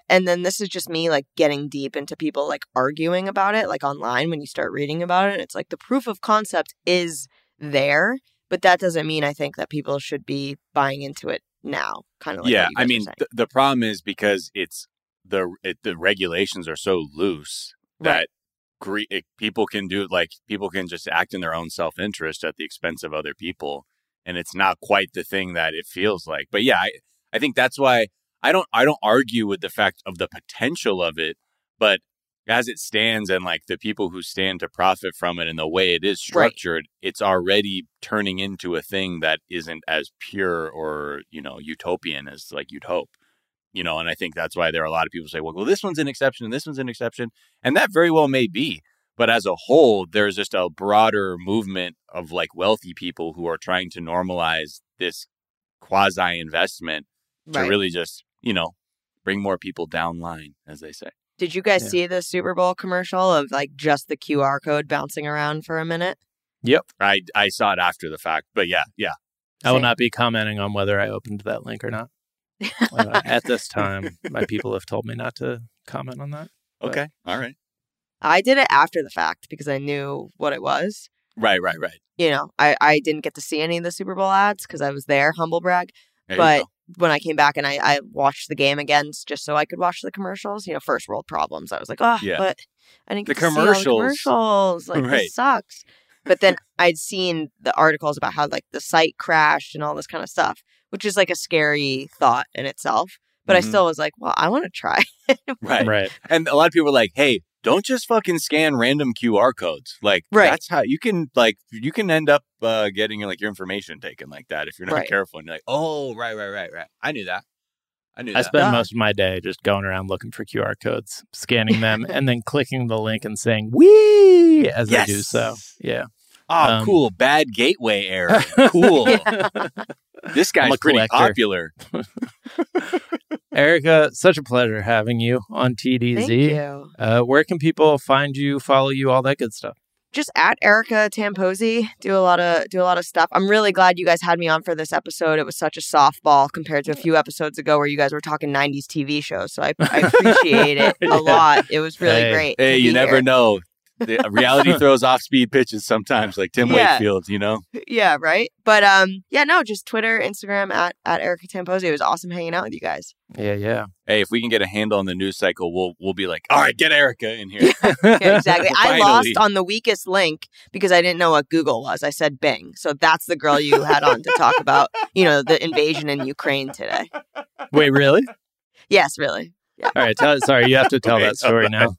and then this is just me like getting deep into people like arguing about it like online when you start reading about it it's like the proof of concept is there but that doesn't mean i think that people should be buying into it now kind of like yeah, I mean, th- the problem is because it's the it, the regulations are so loose Right. That gre- it, people can do like people can just act in their own self interest at the expense of other people, and it's not quite the thing that it feels like. But yeah, I I think that's why I don't I don't argue with the fact of the potential of it, but as it stands and like the people who stand to profit from it and the way it is Right. structured, it's already turning into a thing that isn't as pure or, you know, utopian as like you'd hope. You know, and I think that's why there are a lot of people say, well, well, this one's an exception and this one's an exception. And that very well may be. But as a whole, there's just a broader movement of like wealthy people who are trying to normalize this quasi investment to really just, you know, bring more people down line, as they say. Did you guys Yeah. see the Super Bowl commercial of like just the QR code bouncing around for a minute? Yep. I I saw it after the fact, but yeah, yeah. I will not be commenting on whether I opened that link or not. Uh, (laughs) at this time, my people have told me not to comment on that. Okay. All right. I did it after the fact because I knew what it was. Right, right, right. You know, I, I didn't get to see any of the Super Bowl ads because I was there, humble brag. There But when I came back and I, I watched the game again just so I could watch the commercials, you know, first world problems. I was like, oh, Yeah. but I didn't The get to see all the commercials. Like, Right. this sucks. But then I'd seen the articles about how like the site crashed and all this kind of stuff, which is like a scary thought in itself. But I Mhm. still was like, well, I want to try. (laughs) Right. Right. And a lot of people are like, hey, don't just fucking scan random QR codes. Like Right. that's how you can like you can end up uh, getting like your information taken like that if you're not Right. careful. And you're like, oh, right, right, right, right. I knew that. I knew I spend Yeah. most of my day just going around looking for QR codes, scanning them, (laughs) and then clicking the link and saying "wee" as I do so. Yeah. Oh, um, cool. Bad gateway error. (laughs) Cool. This guy's pretty collector. popular. (laughs) Erica, such a pleasure having you on Thank TDZ. you. Uh, where can people find you, follow you, all that good stuff? Just at Erica Tamposi, do a lot of do a lot of stuff. I'm really glad you guys had me on for this episode. It was such a softball compared to a few episodes ago where you guys were talking 90s TV shows. So I, I (laughs) appreciate it a Yeah. lot. It was really Hey. great. Hey, you never here. know. The reality (laughs) throws off speed pitches sometimes, like Tim Yeah. Wakefield, you know? Yeah, right. But um, yeah, no, just Twitter, Instagram at at Erica Tamposi. It was awesome hanging out with you guys. Yeah, yeah. Hey, if we can get a handle on the news cycle, we'll we'll be like, all right, get Erica in here. (laughs) Yeah, exactly. (laughs) I lost on the weakest link because I didn't know what Google was. I said Bing. So that's the girl you had on to talk about, you know, the invasion in Ukraine today. Wait, really? Yes, really. Yeah. All right. Tell, sorry, you have to tell Okay, that story now.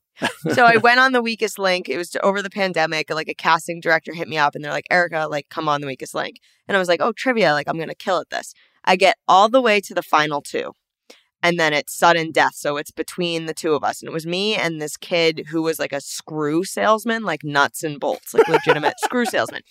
So I went on the weakest link. It was over the pandemic. Like a casting director hit me up and they're like, Erica, like, come on the weakest link. And I was like, oh, trivia. Like, I'm going to kill at this. I get all the way to the final two. And then it's sudden death. So it's between the two of us. And it was me and this kid who was like a screw salesman, like nuts and bolts, like legitimate screw salesman.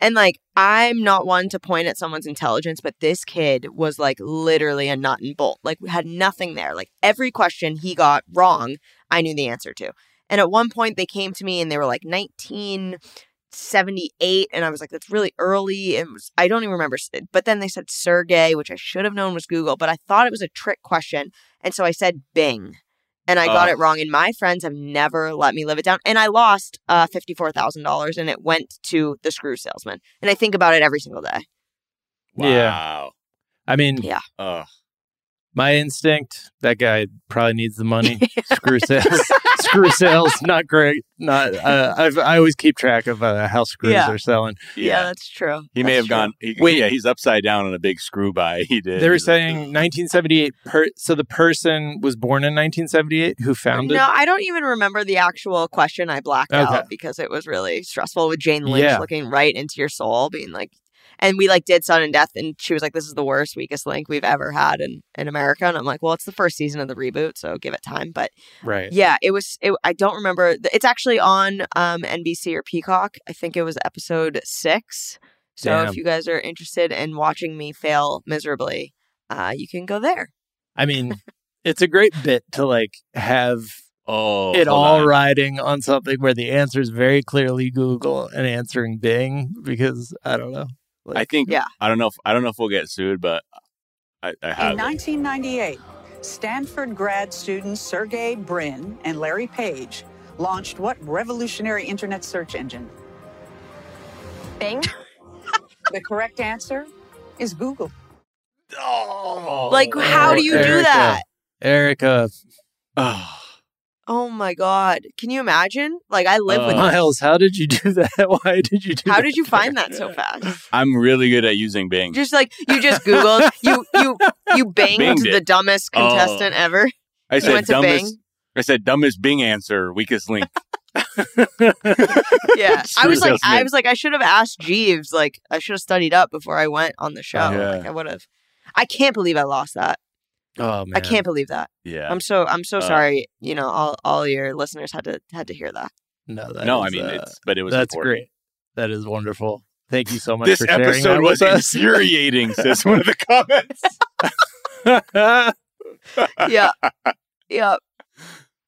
And like, I'm not one to point at someone's intelligence, but this kid was like literally a nut and bolt. Like, we had nothing there. Like, every question he got wrong, I knew the answer to. And at one point, they came to me and they were like 1978. And I was like, that's really early. And was, I don't even remember. But then they said Sergey, which I should have known was Google, but I thought it was a trick question. And so I said Bing. And I got Oh. it wrong. And my friends have never let me live it down. And I lost uh, $54,000 and it went to the screw salesman. And I think about it every single day. Yeah. Wow. I mean, Yeah. My instinct, that guy probably needs the money. (laughs) Screw sales. (laughs) Screw sales, not great. Not. Uh, I've, I always keep track of uh, how screws Yeah. are selling. Yeah, that's true. He may have true. gone. He, Wait. yeah, he's upside down on a big screw by. He did. They were saying 1978. Per, so the person was born in 1978 who found it. No, I don't even remember the actual question. I blacked Okay. out because it was really stressful with Jane Lynch Yeah. looking right into your soul, being like, and we like did sudden death, and she was like, "This is the worst, weakest link we've ever had in in America." And I'm like, "Well, it's the first season of the reboot, so give it time." But Right. yeah, it was. It, I don't remember. It's actually on um, NBC or Peacock. I think it was episode six. So Damn. if you guys are interested in watching me fail miserably, uh, you can go there. I mean, it's a great bit to like have Oh, it all on. riding on something where the answer is very clearly Google and answering Bing because I don't know. I think. Yeah. I don't know. If, I don't know if we'll get sued, but I, I have. In 1998, Stanford grad students Sergey Brin and Larry Page launched what revolutionary internet search engine? Bing? (laughs) The correct answer is Google. Oh, Like, how do oh, you do that? Erica, Oh, Oh my god! Can you imagine? Like I live with Uh, this. (laughs) Miles, how did you do that? (laughs) Why did you do How that? did you find that so fast? I'm really good at using Bing. Just like you just googled you you you banged Binged the it. dumbest Oh. contestant ever. I You said went to dumbest. Bing. I said dumbest Bing answer, weakest link. (laughs) Yeah, I was like I was like I should have asked Jeeves. Like I should have studied up before I went on the show. Yeah. Like I would have. I can't believe I lost that. Oh man, I can't believe that. Yeah. I'm so I'm so Uh, sorry. You know, all all your listeners had to had to hear that. No, that no, I mean uh, it's, but it was. that's important. great. That is wonderful. Thank you so much This for sharing episode was with us. infuriating. says one of the comments. Yeah, (laughs) yeah.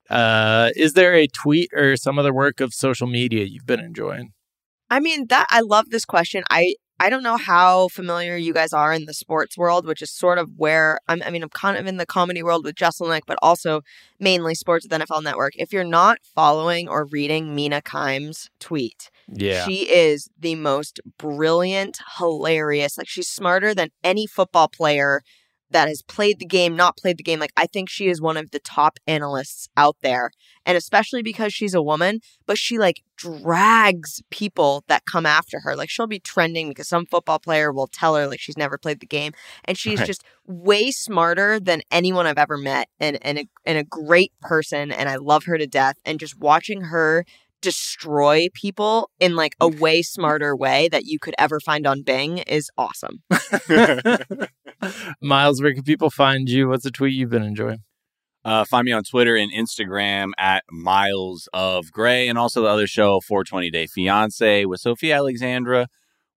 uh, is there a tweet or some other work of social media you've been enjoying? I mean that I love this question. I I don't know how familiar you guys are in the sports world, which is sort of where I'm. I mean, I'm kind of in the comedy world with Jeselnik, but also mainly sports with NFL Network. If you're not following or reading Mina Kimes' tweet, Yeah, she is the most brilliant, hilarious. Like she's smarter than any football player that has played the game, not played the game. Like, I think she is one of the top analysts out there. And especially because she's a woman, but she like drags people that come after her. Like, she'll be trending because some football player will tell her like she's never played the game. And she's Right. just way smarter than anyone I've ever met and, and, a, and a great person. And I love her to death. And just watching her destroy people in like a way smarter way that you could ever find on Bing is awesome. (laughs) (laughs) Miles, where can people find you? What's a tweet you've been enjoying? Uh, find me on Twitter and Instagram at Miles of Gray, and also the other show, 420 Day Fiance, with Sophia Alexandra,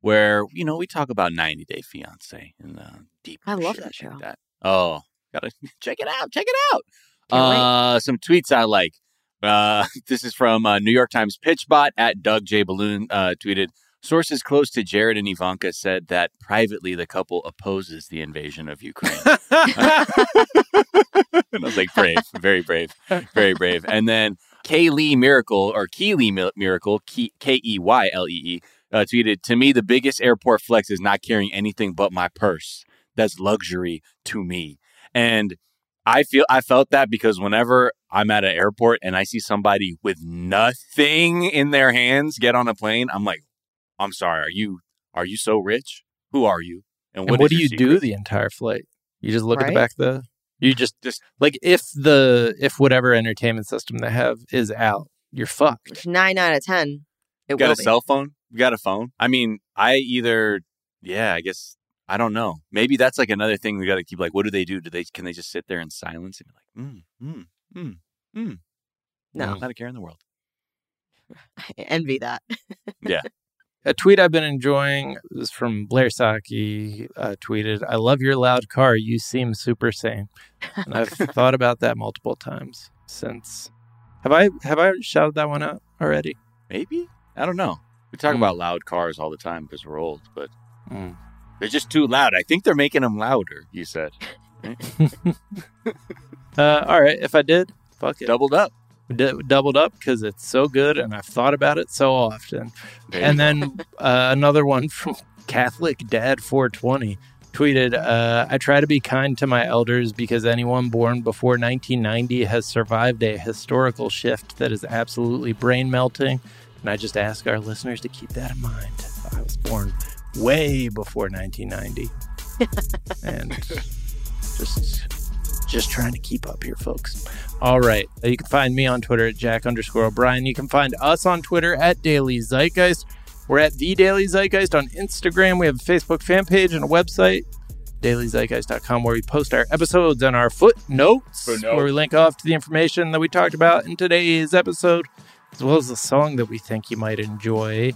where you know we talk about 90 Day Fiance and uh, deep. I love that show. Like that. Oh, gotta (laughs) check it out! Check it out. Can't wait. Uh, some tweets I like. Uh, (laughs) this is from uh, New York Times PitchBot at Doug J Balloon uh, tweeted. Sources close to Jared and Ivanka said that privately the couple opposes the invasion of Ukraine. (laughs) and I was like, brave, very brave, very brave. And then Kaylee Miracle or Keely Miracle, K E Y L E E, uh, tweeted, To me, the biggest airport flex is not carrying anything but my purse. That's luxury to me. And I feel I felt that because whenever I'm at an airport and I see somebody with nothing in their hands get on a plane, I'm like, I'm sorry, are you are you so rich? Who are you? and what what do your you do the entire flight? You just look at the back of the. You just Just- like if the if whatever entertainment system they have is out, you're fucked. Nine out of ten, it You got will a be. cell phone? You got a phone? I mean, I either, yeah, I guess I don't know. Maybe that's like another thing we got to keep. Like, what do they do? Do they can they just sit there in silence and be like, mm, mm, mm, mm? No. not a care in the world. (laughs) I envy that. (laughs) Yeah. A tweet I've been enjoying is from Blair Socci. Uh, tweeted, "I love your loud car. You seem super sane." And I've (laughs) thought about that multiple times since. Have I have I shouted that one out already? Maybe I don't know. We talk Mm. about loud cars all the time because we're old, but Mm. They're just too loud. I think they're making them louder. You said (laughs) Uh, all right, if I did, fuck it. doubled up. D- doubled up because it's so good and I've thought about it so often. There and then (laughs) uh, another one from (laughs) Catholic Dad 420 tweeted, uh, I try to be kind to my elders because anyone born before 1990 has survived a historical shift that is absolutely brain melting. And I just ask our listeners to keep that in mind. I was born way before 1990. (laughs) and just just trying to keep up here, folks. All right. Uh, you can find me on Twitter at Jack underscore O'Brien. You can find us on Twitter at Daily Zeitgeist. We're at The Daily Zeitgeist on Instagram. We have a Facebook fan page and a website, dailyzeitgeist.com, where we post our episodes and our footnotes, Footnotes. where we link off to the information that we talked about in today's episode, as well as the song that we think you might enjoy.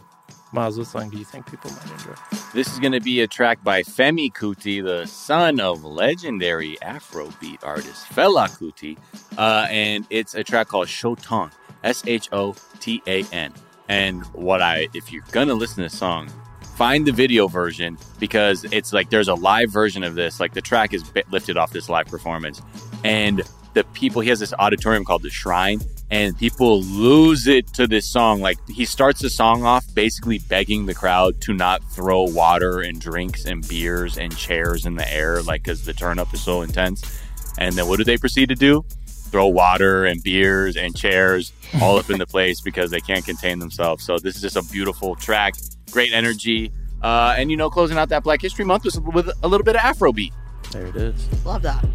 Miles, what song do you think people might enjoy? This is going to be a track by Femi Kuti, the son of legendary Afrobeat artist Fela Kuti, uh, and it's a track called Shotan, S H O T A N. And what I, if you're gonna listen to this song, find the video version because it's like there's a live version of this. Like the track is lifted off this live performance, and the people he has this auditorium called the Shrine, and people lose it to this song. Like he starts the song off basically begging the crowd to not throw water and drinks and beers and chairs in the air, like because the turn up is so intense. And then what do they proceed to do? Throw water and beers and chairs all up in the place because they can't contain themselves. So this is just a beautiful track, great energy, uh, and you know, closing out that Black History Month with, with a little bit of Afrobeat. There it is. Love that.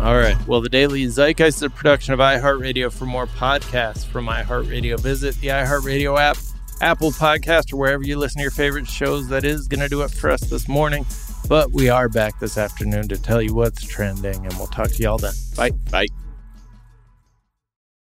All right. Well, the Daily Zeitgeist is a production of iHeartRadio. For more podcasts from iHeartRadio, visit the iHeartRadio app, Apple Podcast, or wherever you listen to your favorite shows. That is going to do it for us this morning. But we are back this afternoon to tell you what's trending, and we'll talk to y'all then. Bye. Bye.